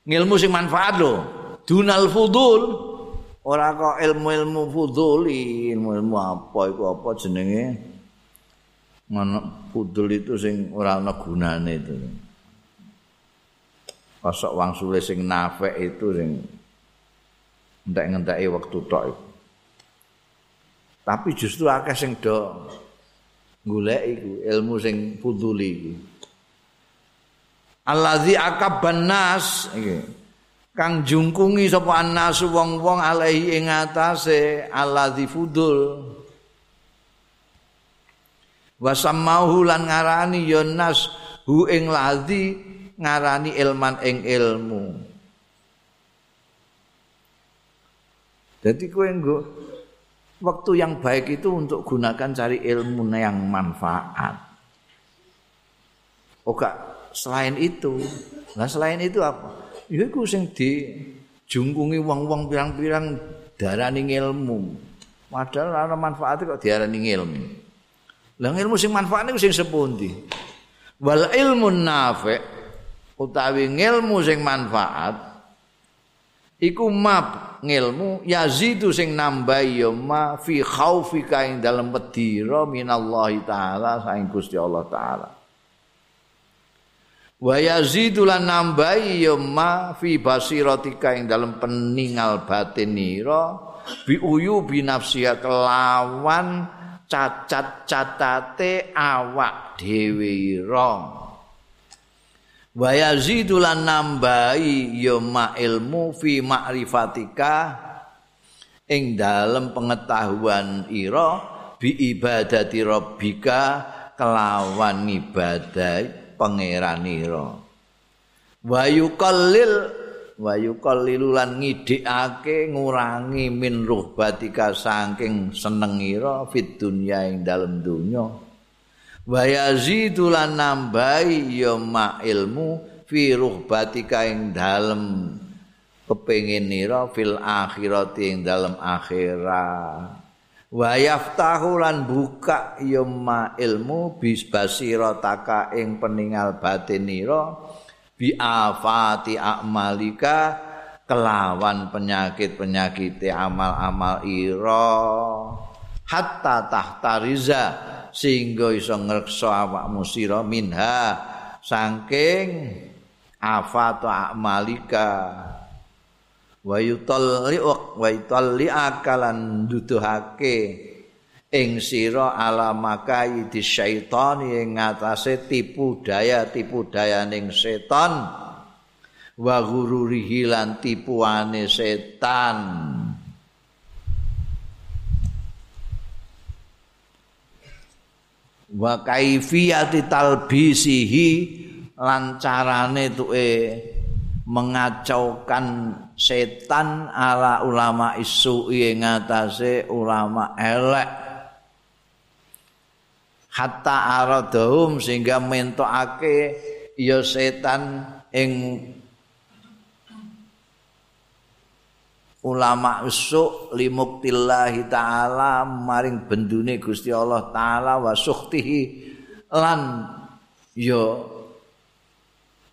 Ngilmu sing manfaat loh. Dunal fudul. Ora kok ilmu-ilmu fuduli, ilmu-ilmu apa iku apa jenenge? Ngono fudul itu sing ora ana gunane itu. kosok wang sule sing nafek itu sing entek-enteki wektu tok. Tapi justru akeh sing do golek iku ilmu sing fuduli iku. Allazi akabban nas iki. Kang jungkungi sapa annas wong-wong alaihi ing atase allazi fudul. Wasammahu lan ngarani ya nas hu ing ladzi ngarani ilman ing ilmu. Jadi kowe nggo waktu yang baik itu untuk gunakan cari ilmu yang manfaat. Oke, selain itu, nah selain itu apa? Iku sing dijungkungi wong-wong pirang-pirang darani ilmu. Padahal ana manfaate kok diarani ilmu. Lah ilmu sing manfaat niku sing sepundi? Wal ilmu nafi' utawi ngilmu sing manfaat iku map ngilmu yazidu sing nambah ya ma fi khaufika ing dalem wedira minallahi taala saing Gusti Allah taala wa yazidu lan nambahi ya ma fi basiratika ing dalem peningal batin nira bi uyu bi nafsiya kelawan cacat catate awak dhewe ira. Wa yazidu lan nambahi ya ma ilmu fi ma'rifatika ing dalem pengetahuan ira bi ibadati rabbika kelawan ibadah pangeranira wa yuqallil wa yuqallilu lan ngidhikake ngurangi min ruhbatika saking senengira fit dunya ing dalem donya. Wa yazidu lan nambahi ya ma ilmu fi ruhbatika ing dalem kepengin nira fil akhirati ing dalem akhirat wa yaftahu lan buka yumma ilmu bis basirataka ing peningal batinira bi afati amalika kelawan penyakit-penyakit amal-amal ira. Hatta tahta riza sehingga iso ngreksa awakmu sira minha saking afatu amalika wa yutalli wa yutalli akalan duduhake ing sira di syaitan ing ngatasé tipu daya tipu dayaning setan. Wa ghururihi lan tipuane setan. Wa kaifiyati talbisihi lan carane tuke mengacaukan setan ala ulama isu ing ngatasé ulama elek. Hatta aradhum sehingga mentokake ya setan ing ulama usuk limuktillahi taala maring bendune Gusti Allah taala wa sukhtihi lan ya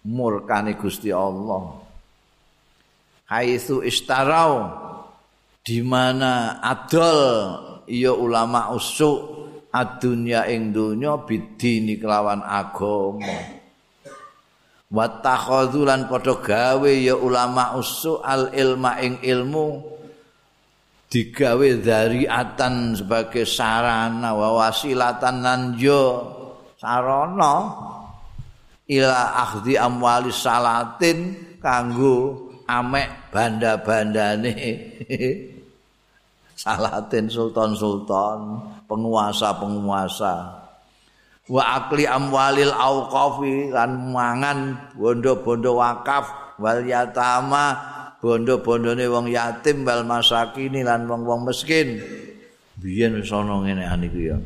murkane Gusti Allah. Haitsu istarau di mana adol ya ulama usuk adunya ing donya bidini kelawan agama. Wa takhadzulan padha gawe ya ulama usuk al ilma ing ilmu digawe atan sebagai sarana wa wasilatan lan yo sarana ila akhdi amwali salatin kanggo amek banda-bandane. Salatin sultan-sultan penguasa-penguasa. Wa akli amwalil auqafi lan mangan bondo-bondo wakaf wal yatama bondo-bondone wong yatim wal masakin lan wong-wong miskin. Biyen sono ngene ya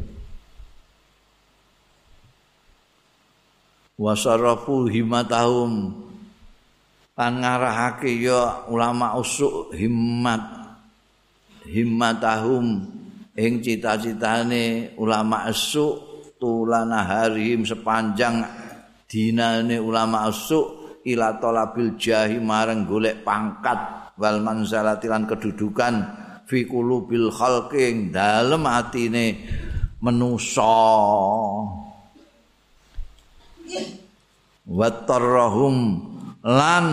wasarafu himatahum. Lan ngarahake ya ulama usuk himmat. Himmatahum ing cita-citane ulama usuk tulana harim sepanjang dinane ulama usuk ila talabil jahi mareng golek pangkat wal manzalati lan kedudukan fi qulubil khalqi dalem atine manusa wattarrahum lan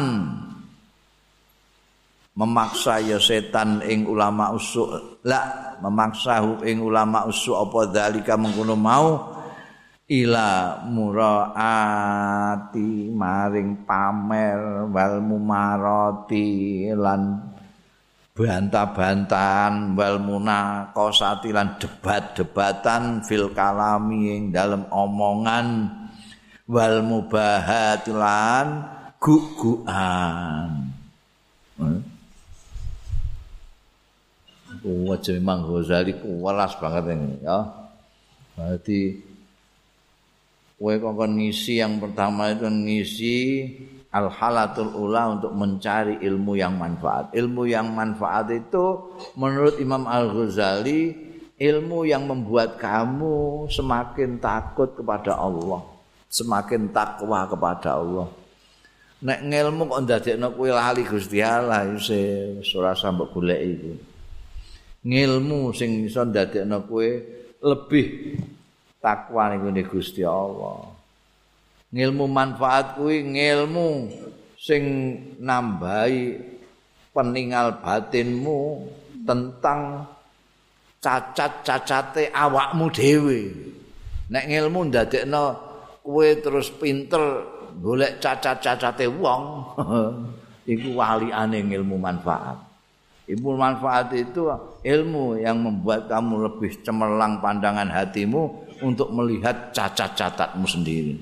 memaksa ya setan ing ulama usuk. La memaksa ing ulama usuk apa dalika mengkono mau? Ila muraati maring pamer wal mumarati lan bantah-bantahan wal munaqasati lan debat-debatan fil kalami ing dalam omongan wal mubahatulan guguan wajah memang Ghazali kualas banget ini ya. Berarti kue kongkong ngisi yang pertama itu ngisi al halatul ula untuk mencari ilmu yang manfaat. Ilmu yang manfaat itu menurut Imam Al Ghazali ilmu yang membuat kamu semakin takut kepada Allah semakin takwa kepada Allah. Nek ngelmu kok ndadekno kowe lali Gusti Allah wis ora sampe golek iku. Ngilmu sing iso ndadekno kowe lebih takwa ning Gusti Allah. ngilmu manfaat kuwi ngilmu sing nambahi peninggal batinmu tentang cacat-cacate awakmu dhewe nek ngilmu ndadekno kowe terus pinter golek cacat-cacate wong. Iku waliane ilmu manfaat. Ilmu manfaat itu ilmu yang membuat kamu lebih cemerlang pandangan hatimu untuk melihat cacat-cacatmu sendiri.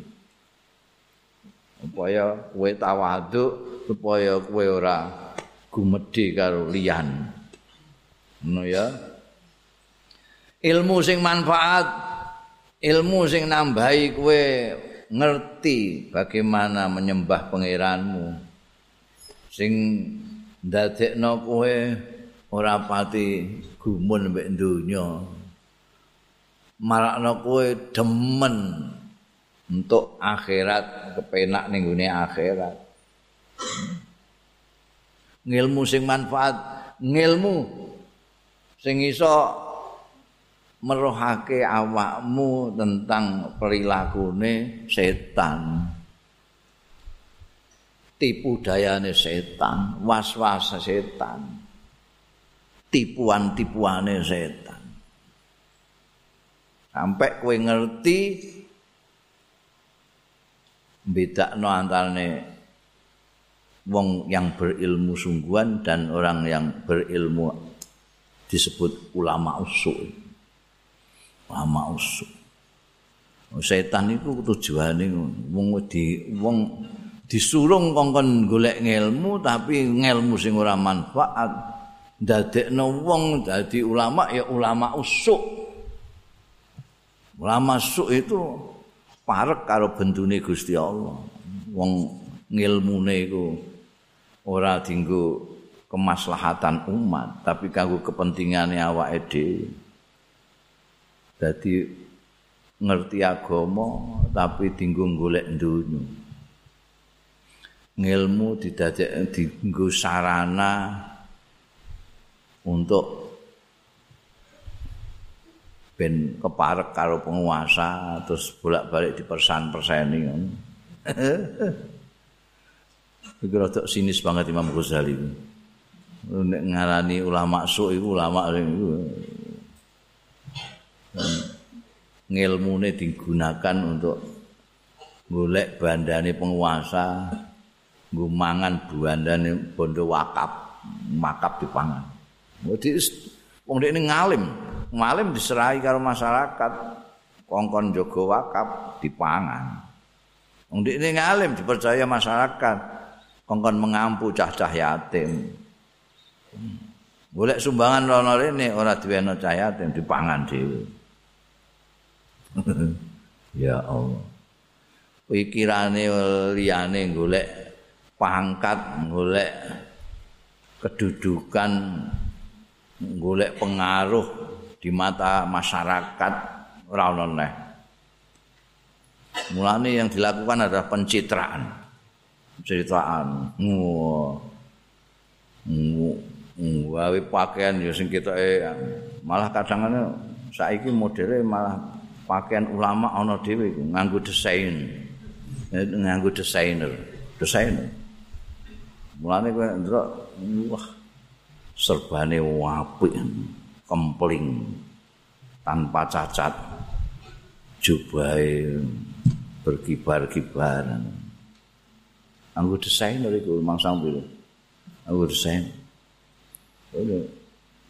Supaya kowe tawaduk supaya kowe ora gumedhe karo liyan. Ngono ya. Ilmu sing manfaat ilmu sing nambahi kowe ngerti bagaimana menyembah pangeranmu. Sing ndadekno kowe ora pati gumun mbek donya. Marakno kowe demen untuk akhirat kepenak ning gone akhirat. Ngilmu sing manfaat ngilmu sing iso merohake awakmu tentang perilakune setan. Tipu dayane setan was-was setan. Tipuan-tipuane setan. Sampai kowe ngerti bedakno antarane wong yang berilmu sungguhan dan orang yang berilmu disebut ulama usuk. Ulama usuk. Setan itu tujuane wong di wong disurung kongkon golek ngelmu tapi ngelmu sing ora manfaat ndadekno wong dadi ulama ya ulama usuk. Ulama usuk itu parek karo bendune Gusti Allah. Wong ngilmune iku ora dinggo kemaslahatan umat, tapi kanggo kepentingane awake dhewe. Dadi ngerti agama tapi dinggo golek donya. Ngilmu didadek dinggo sarana untuk ben keparek karo penguasa terus bolak-balik dipersan-perseni. Iku rada sinis banget Imam Ghazali. Nek ngarani ulama su iku ulama sing. Ngilmune digunakan untuk golek bandane penguasa, nggo mangan bandane bondo wakaf, makap dipangan. Dadi wong dekne ngalim, ngalim diserahi karo masyarakat. Kongkon jaga wakaf dipangan wong ini ngalim dipercaya masyarakat. Kongkon mengampu cah-cah yatim. Golek sumbangan rono rene ora diweno cah yatim dipangan dhewe ya Allah pikirane liyane golek pangkat golek kedudukan golek pengaruh di mata masyarakat ora ono neh. Mulane yang dilakukan adalah pencitraan. Pencitraan. Wae pakaian ya sing ketoke malah kadang-kadang saiki modele malah pakaian ulama ana dhewe nganggo desain. Nganggo desainer, desainer. Mulane kowe ndelok wah serbane apik. kempling tanpa cacat jubai berkibar-kibar anggo desain dari ku mangsang biru anggo desain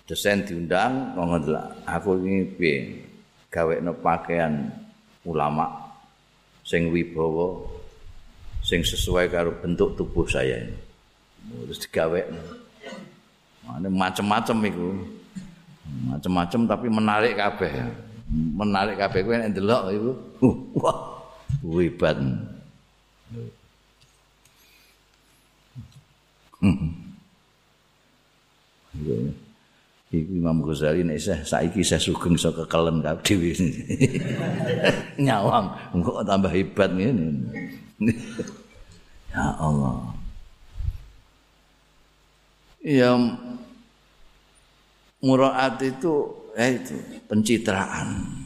desain diundang ngomong aku ini bi gawe no pakaian ulama sing wibawa sing sesuai karo bentuk tubuh saya ini. Terus digawe macam-macam itu macam-macam tapi menarik kabeh. Menarik kabeh kuwi nek ndelok iku. Uh, wah hebat Iku Imam Ghazali nek saya saiki saya sugeng iso kekelen kabeh dhewe. Nyawang engko tambah hebat ngene. ya Allah. Ya muraat itu eh itu pencitraan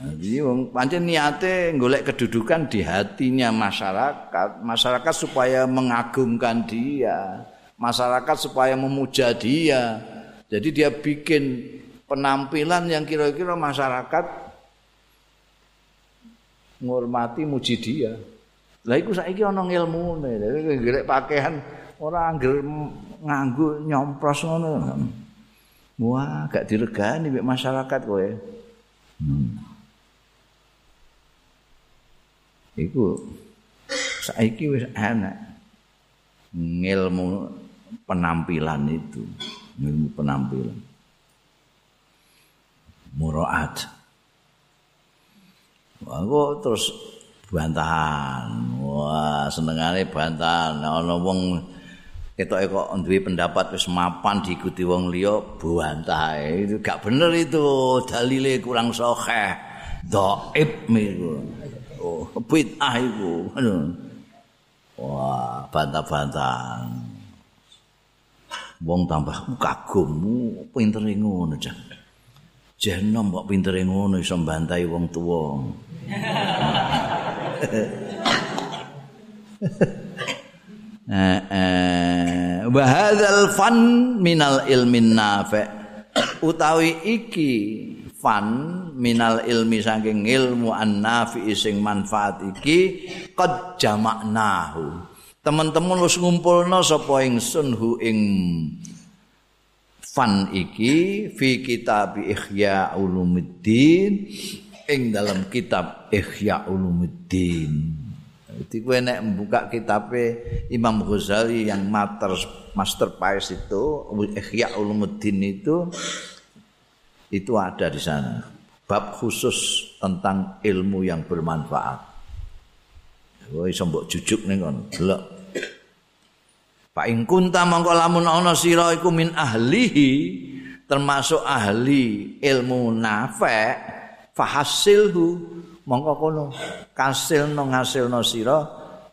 Jadi pancen niate golek kedudukan di hatinya masyarakat, masyarakat supaya mengagumkan dia, masyarakat supaya memuja dia. Jadi dia bikin penampilan yang kira-kira masyarakat ngormati muji dia. Lah iku saiki ana ilmune, golek pakaian ora angger nganggo nyompros ngono. Wah, gak diregani mek masyarakat kowe. Hmm. iku saiki wis enak ngilmu penampilan itu ilmu penampilan. Muraat. Wah terus bantahan. Wah senengane bantahan. Ana wong ketoke kok duwe pendapat wis mapan diikuti wong liya bantah itu gak bener itu. Dalile kurang sahih dhaif miku. Oh, bid'ah iku. Wah, bantah-bantah. Wong tambah kagum, pinter ngono jan. Jenom kok pinter ngono iso mbantai wong tuwa. Eh eh wa hadzal fan minal ilmin nafi' utawi iki fan minal ilmi saking ilmu annafi sing manfaat iki qad jama'nahu teman-teman wis ngumpulna sapa ingsun hu ing fan iki fi kitab ihya ulumuddin ing dalam kitab ihya ulumuddin Jadi gue nek buka kitab Imam Ghazali yang master masterpiece itu Ihya Ulumuddin itu itu ada di sana. Bab khusus tentang ilmu yang bermanfaat. Woi sombok jujuk nih kon, delok. Pak ingkunta mongko lamun ana sira iku min ahlihi termasuk ahli ilmu nafe fahasilhu mongko kono kasilno ngasilno sira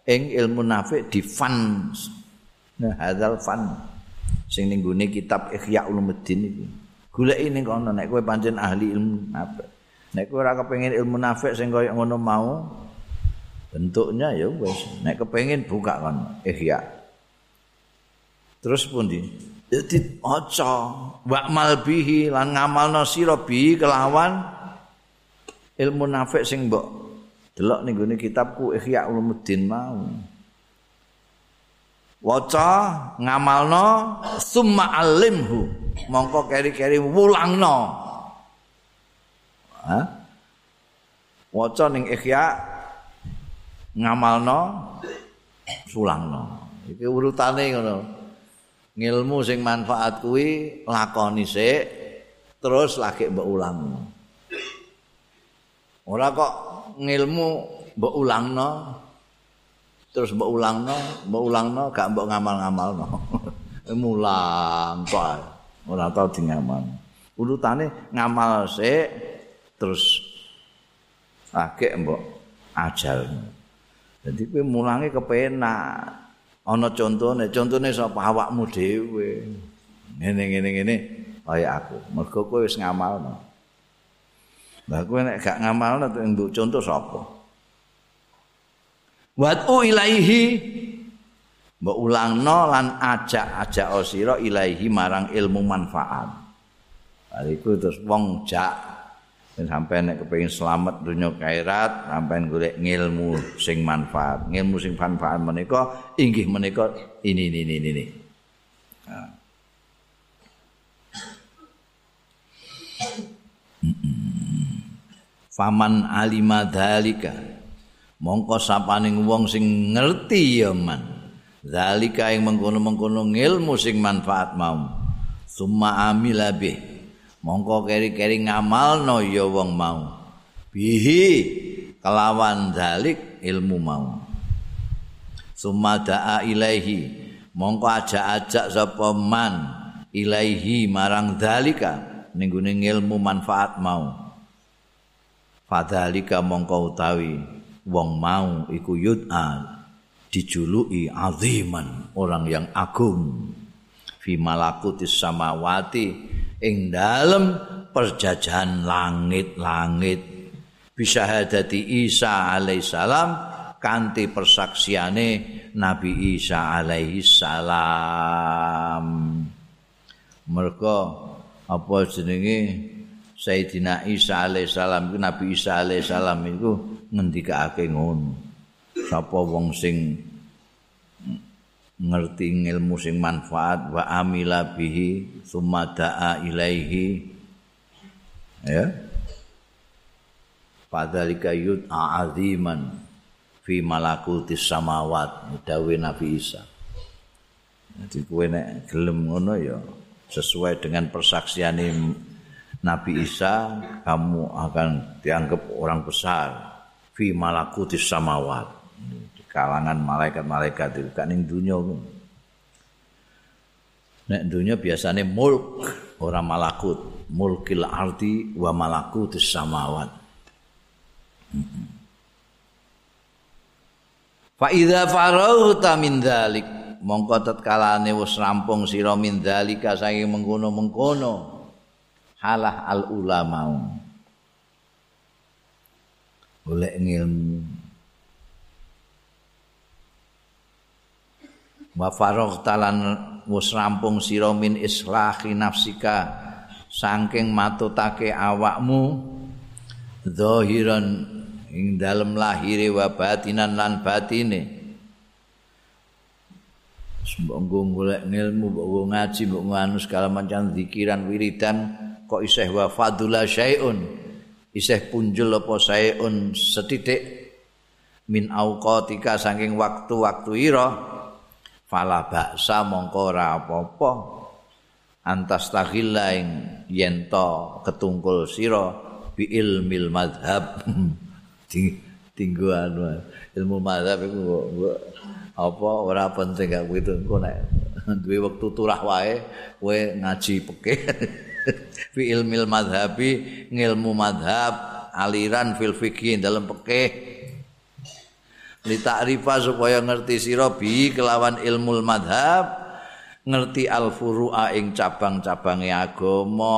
ing ilmu nafe di fan nah hadzal fan sing ning kitab Ihya Ulumuddin iki golek ini kono nek kowe pancen ahli ilmu nafik nek kowe ora kepengin ilmu nafik sing kaya ngono mau bentuknya ya wis. Nek kepengin buka kono ihya terus pundi? Dadi aca wa mal bihi lan ngamalno sira bi kelawan ilmu nafik sing mbok delok ning gone kitabku ihya ulumuddin mau. Waca ngamalno summa alimhu. Mongko keri-keri wulangno. Ha waca ning ihya ngamalno sulangno iki urutane ngono ngilmu sing manfaat kuwi lakoni sik terus lagi mbok ulangno ora kok ngilmu mbok ulangno terus mbok ulangno, mbok ulangno gak mbok ngamal-ngamalno. Mulang kok ora tau di ngamal. Urutane ngamal sik terus akeh mbok ajal. Jadi kowe mulange kepenak. Ana contone, contone sapa awakmu dhewe. Ngene ngene ngene kaya aku. Mergo kowe wis ngamalno. Lah kowe nek gak ngamalno mbok contoh sapa? Watu ilaihi mbok ulangno lan ajak-ajak sira ilaihi marang ilmu manfaat. Bariku terus wong jak sampai nek kepengin selamat dunia akhirat sampai golek ngilmu sing manfaat. Ngilmu sing manfaat menika inggih menika ini ini ini ini. Faman alima dzalika. Mongko sapaning wong sing ngerti ya man. Zalika ing mengkono-mengkono ilmu sing manfaat mau. Summa amila bih mongko keri-keri ngamalno ya wong mau. Bihi kelawan zalik ilmu mau. Summa da'a ilaihi. Mongko ajak-ajak sapa man ilaihi marang zalika ning ilmu manfaat mau. Fadzalika mongko utawi wong mau iku yud'a dijuluki aziman orang yang agung. Fi malakutis samawati ing dalem perjajahan langit-langit. Bisyahadati Isa alaihissalam kanthi persaksiane Nabi Isa alaihissalam mergo apa jenenge? Sayyidina Isa alaihissalam Nabi Isa alaihissalam iku ngendikake ngono. Sapa wong sing ngerti ilmu sing manfaat wa amila bihi summa da'a ilaihi. Ya. Padalika yud aziman fi malakutis samawat dawe Nabi Isa. Jadi kowe nek gelem ngono ya sesuai dengan persaksian Nabi Isa kamu akan dianggap orang besar fi malakutis samawat kalangan malaikat-malaikat itu. Kan ning dunya nek dunya biasane mulk ora malakut. Mulkil ardi wa malakutis samawat. Fa idza farauta min dzalik mongko tatkalane wis rampung sira min dzalika saking mengkono-mengkono. Halah al ulama oleh ilmu wa faragh talan wis rampung sira min islahi nafsika. Saking matutake awakmu zahiran ing dalem lahire wa batinan lan batine. Mbok golek ilmu mbok ngaji mbok nganu segala macam zikiran wiridan kok isih wa fadula syai'un? Isih punjul apa syai'un setitik min auqatika saking waktu-waktu ira fala baksa mongko ora apa-apa. Antas taghilla ing yen ketungkul sira bi ilmil madhab tinggu anu ilmu madhab iku apa ora penting gak kuwi engko nek duwe wektu turah wae kowe ngaji peke fi ilmil madhabi ngilmu madhab aliran fil fikih dalam pekeh li ta'rifa supaya ngerti sira bi kelawan ilmu madhab ngerti al furu'a ing cabang-cabange agama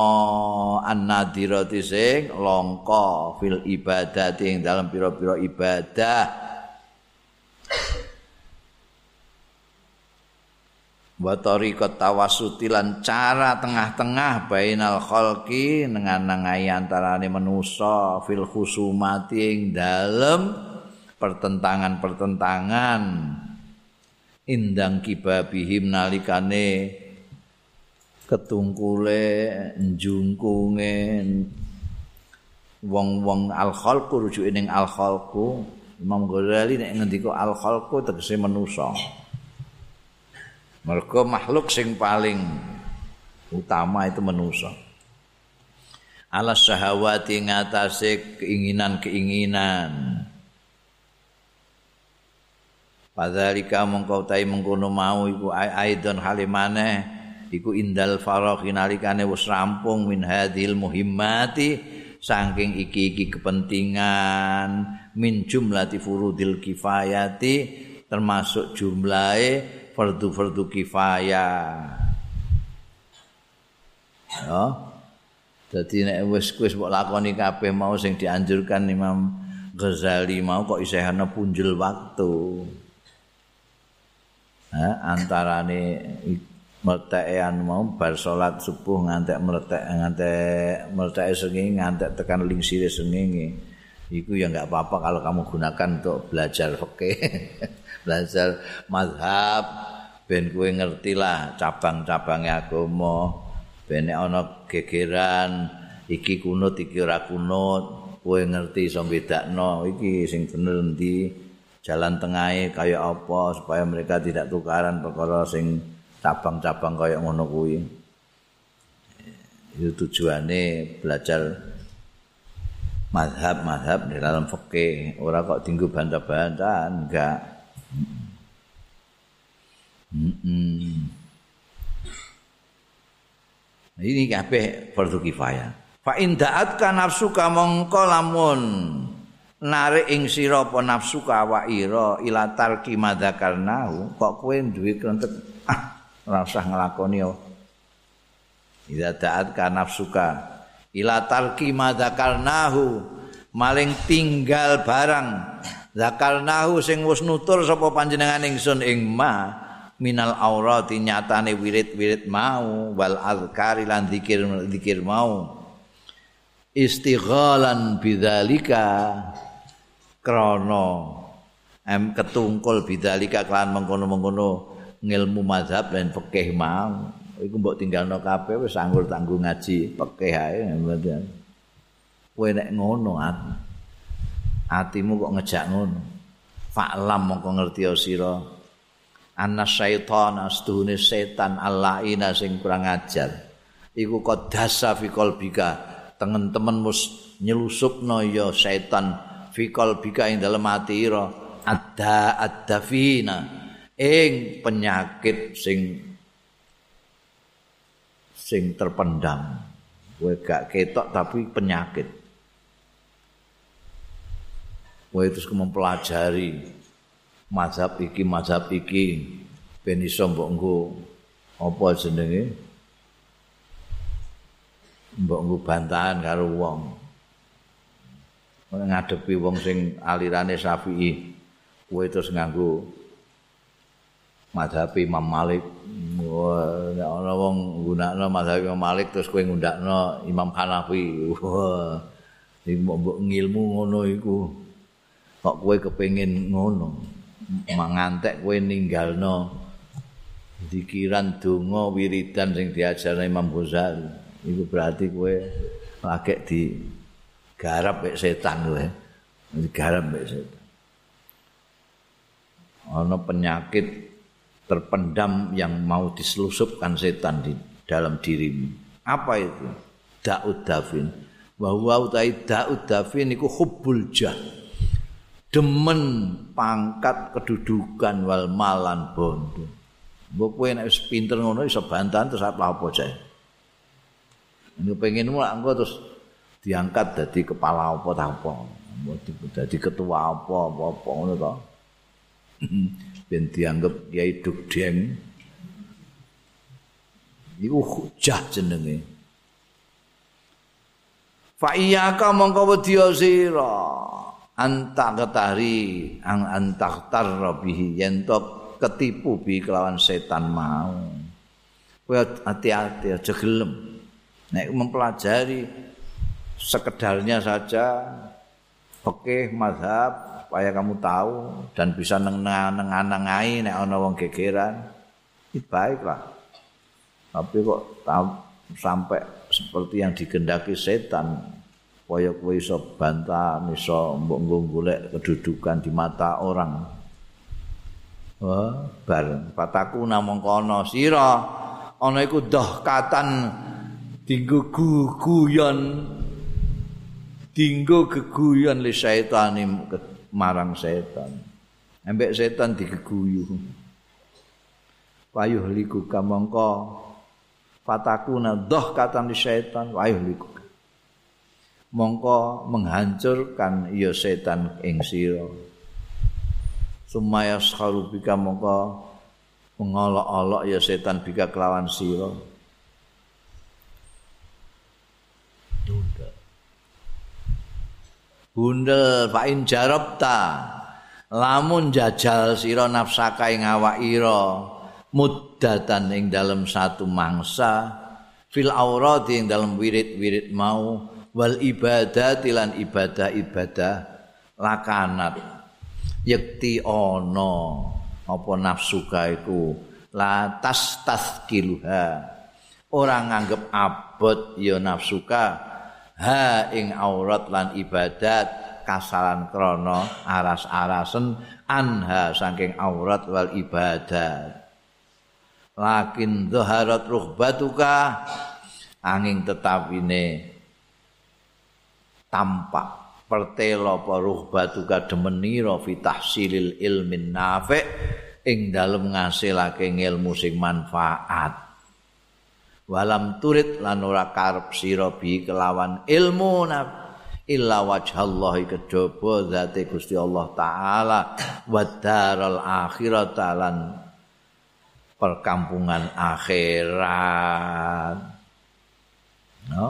an-nadirati sing langka fil ibadati ing dalam pira-pira ibadah. Wa tariqat tawassuti lan cara tengah-tengah bainal khalqi nengan-nengai antarane manusa fil khusumati ing dalem pertentangan-pertentangan. Indang kibabihim nalikane ketungkule njungkunge wong-wong al-khalqu rujuk ning al-khalqu. Imam Ghazali nek ngendika al-khalqu tegese manusa. Mergo makhluk sing paling utama itu manusa. Ala syahawati ngatasé keinginan-keinginan Padzalika mongko utahe mengkono mau iku aidon halimane iku indal faragh nalikane wis rampung min hadhil muhimmati saking iki-iki kepentingan min jumlati furudil kifayati termasuk jumlahe fardu-fardu kifayah. Ya. Dadi nek wis wis mbok lakoni kabeh mau sing dianjurkan Imam Ghazali mau kok isih ana punjul waktu. Antarane meletekan mau bar salat subuh ngantek meletek ngantek meletek sengi ngantek tekan lingsire sengi iku ya enggak apa-apa kalau kamu gunakan untuk belajar fikih belajar mazhab ben kowe ngerti lah cabang-cabangnya agama. Ben ana gegeran iki kunut iki ora kunut kowe ngerti iso bedakno iki sing bener endi jalan tengahnya kayak apa supaya mereka tidak tukaran perkara sing cabang-cabang kayak ngono kuwi. Itu tujuannya belajar madhab-madhab di dalam fikih. Orang kok tinggu bantah-bantah enggak. Mm -mm. ini kabeh fardu kifayah. Fa in da'atka nafsuka mongko lamun narik ing sira apa nafsu ka ira ila tarki madzakarnahu kok kowe duwe krentek ah usah nglakoni yo idza ta'at ka nafsuka ila tarki madzakarnahu maling tinggal barang. Zakarnahu sing wis nutur sapa panjenengan ingsun ing ma minal aurati nyatane wirid-wirid mau wal azkari lan zikir-zikir mau. Istighalan bidzalika krana. Em ketungkul bidzalika kelan mengkono-mengkono ngilmu mazhab dan fikih mau. Iku mbok tinggalno kabeh wis anggur tanggung ngaji fikih ae kowe nek ngono atimu kok ngejak ngono? Fa'lam mongko ngerti sira. Anna syaitan astuhune setan allaina sing kurang ajar. Iku kok dasa fi qalbika. Tengen-temen mus nyelusupno ya setan fi qalbika ing dalem ati ira. Ada adafina ing penyakit sing sing terpendam. Kowe gak ketok tapi penyakit. Kowe terus mempelajari mazhab iki mazhab iki. Ben iso mbok nggo apa jenenge? Mbok nggo bantahan karo wong ngadepi wong sing alirane Syafi'i kowe terus nganggo mazhab Imam Malik. Nek ana wong nggunakno mazhab Imam Malik terus kowe ngundakno Imam Hanafi. Mbok ngilmu ngono iku. Kok kowe kepengin ngono? Mangantek kowe ninggalno. Dikiran donga wiridan sing diajarne Imam Ghazali. Iku berarti kowe lagi di garap setan kowe digarap mek setan ana penyakit terpendam yang mau diselusupkan setan di dalam dirimu. Apa itu? Da'ud dafin. Bahwa utai da'ud dafin itu hubbul jah. Demen pangkat kedudukan wal malan bondo. Mbok kowe nek wis pinter ngono iso bantahan terus apa apa jae. Nek pengen mulak engko terus diangkat dadi kepala apa ta apa. Dadi ketua apa apa, apa ngono to. ben dianggap yai dugdeng iku hujah jenenge. Fa iyyaka mongko wedya sira. Anta ketari ang antaktar bihi yen ketipu bi kelawan setan mau. Kowe hati-hati aja gelem. Nek mempelajari sekedarnya saja oke mazhab supaya kamu tahu dan bisa neng-nenganangai nek ana wong gegeran. Baiklah. Tapi kok sampai seperti yang digendaki setan supaya kowe iso bantah, iso mbok golek kedudukan di mata orang. Wah, bareng pataku namung kono sira ana iku doh katan dinggo guyon dinggo geguyon li syaitani marang setan. Embek setan digeguyu. Wayuh liku kamangka fatakuna doh katan di setan wayuh liku. Mongko menghancurkan iya setan ing sira. Sumaya sakharu bika mongko mengolok-olok ya setan bika kelawan sira. Bundel fa in jarabta lamun jajal sira nafsaka ing awak ira muddatan ing dalem satu mangsa fil aurati ing dalem wirid-wirid mau wal ibadah tilan ibadah-ibadah lakanat. Yakti ana apa nafsu iku? La tas tazkiluha ora nganggep abot ya nafsuka ha ing aurat lan ibadat kasalan krana aras-arasen anha saking aurat wal ibadat. Lakin dhaharat ruhbatuka angin tetapine tampak. Pertelo apa ruhbatuka demenira fi tahsilil ilmin nafi' ing dalem ngasilake ilmu sing manfaat walam turid lan ora karep sira kelawan ilmu illa wajhallahi kejaba zate Gusti Allah taala wa daral akhirat lan perkampungan akhirat. No?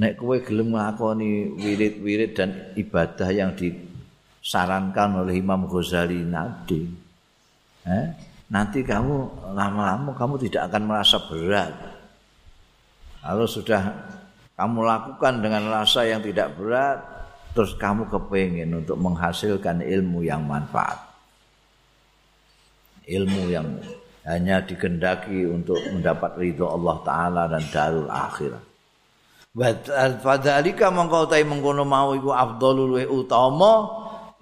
Nek kowe gelem nglakoni wirid-wirid dan ibadah yang disarankan oleh Imam Ghazali nanti eh, nanti kamu lama-lama kamu tidak akan merasa berat kalau sudah kamu lakukan dengan rasa yang tidak berat terus kamu kepengen untuk menghasilkan ilmu yang manfaat ilmu yang hanya digendaki untuk mendapat ridho Allah Ta'ala dan darul akhirat Fadzalika mongko utahe mengkono mau iku afdhalul wa utama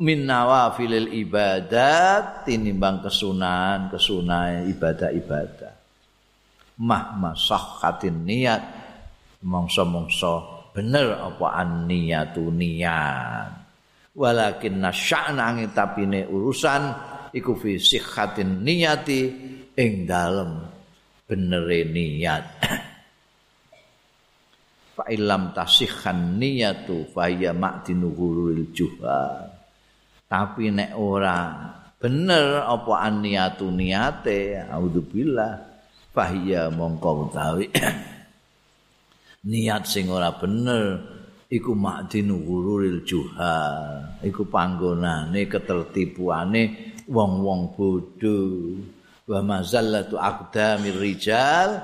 min nawafilil ibadat tinimbang kesunahan kesunahan ibadah-ibadah. Mah masahhatin niat mongso-mongso bener apa an niyatu niat. Walakin nasya'na tapine urusan iku fi sihhatin niyati ing dalem benere niat. fa ilam tasihhan niyatu fa ya ma'dinuhurul juha tapi nek ora bener apa niyatu niate auzubillah fa ya mongko utawi niat sing ora bener iku ma'dinuhurul juha iku panggonane ketertipuane wong-wong bodho wa mazallatu aqdamir rijal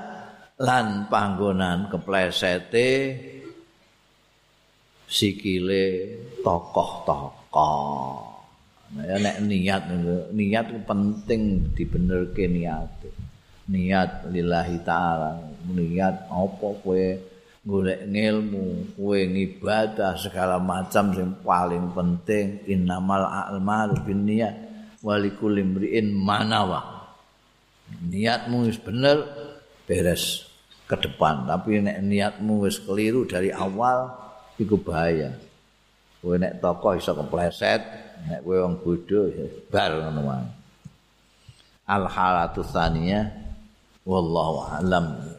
lan panggonan keplesete sikile tokoh-tokoh. Nah, ya nek niat niat penting dibenerke niat. Niat lillahi taala, niat apa kowe golek ilmu, kowe ngibadah segala macam sing paling penting. Innamal a'malu binniyat walikulli imri'in manawa. Niatmu wis bener beres ke depan. Tapi nek niatmu wis keliru dari awal iku bahaya. Kowe nek tokoh iso kepleset nek kowe wong bodho bar ngono wae. Al halatu tsaniyah wallahu alam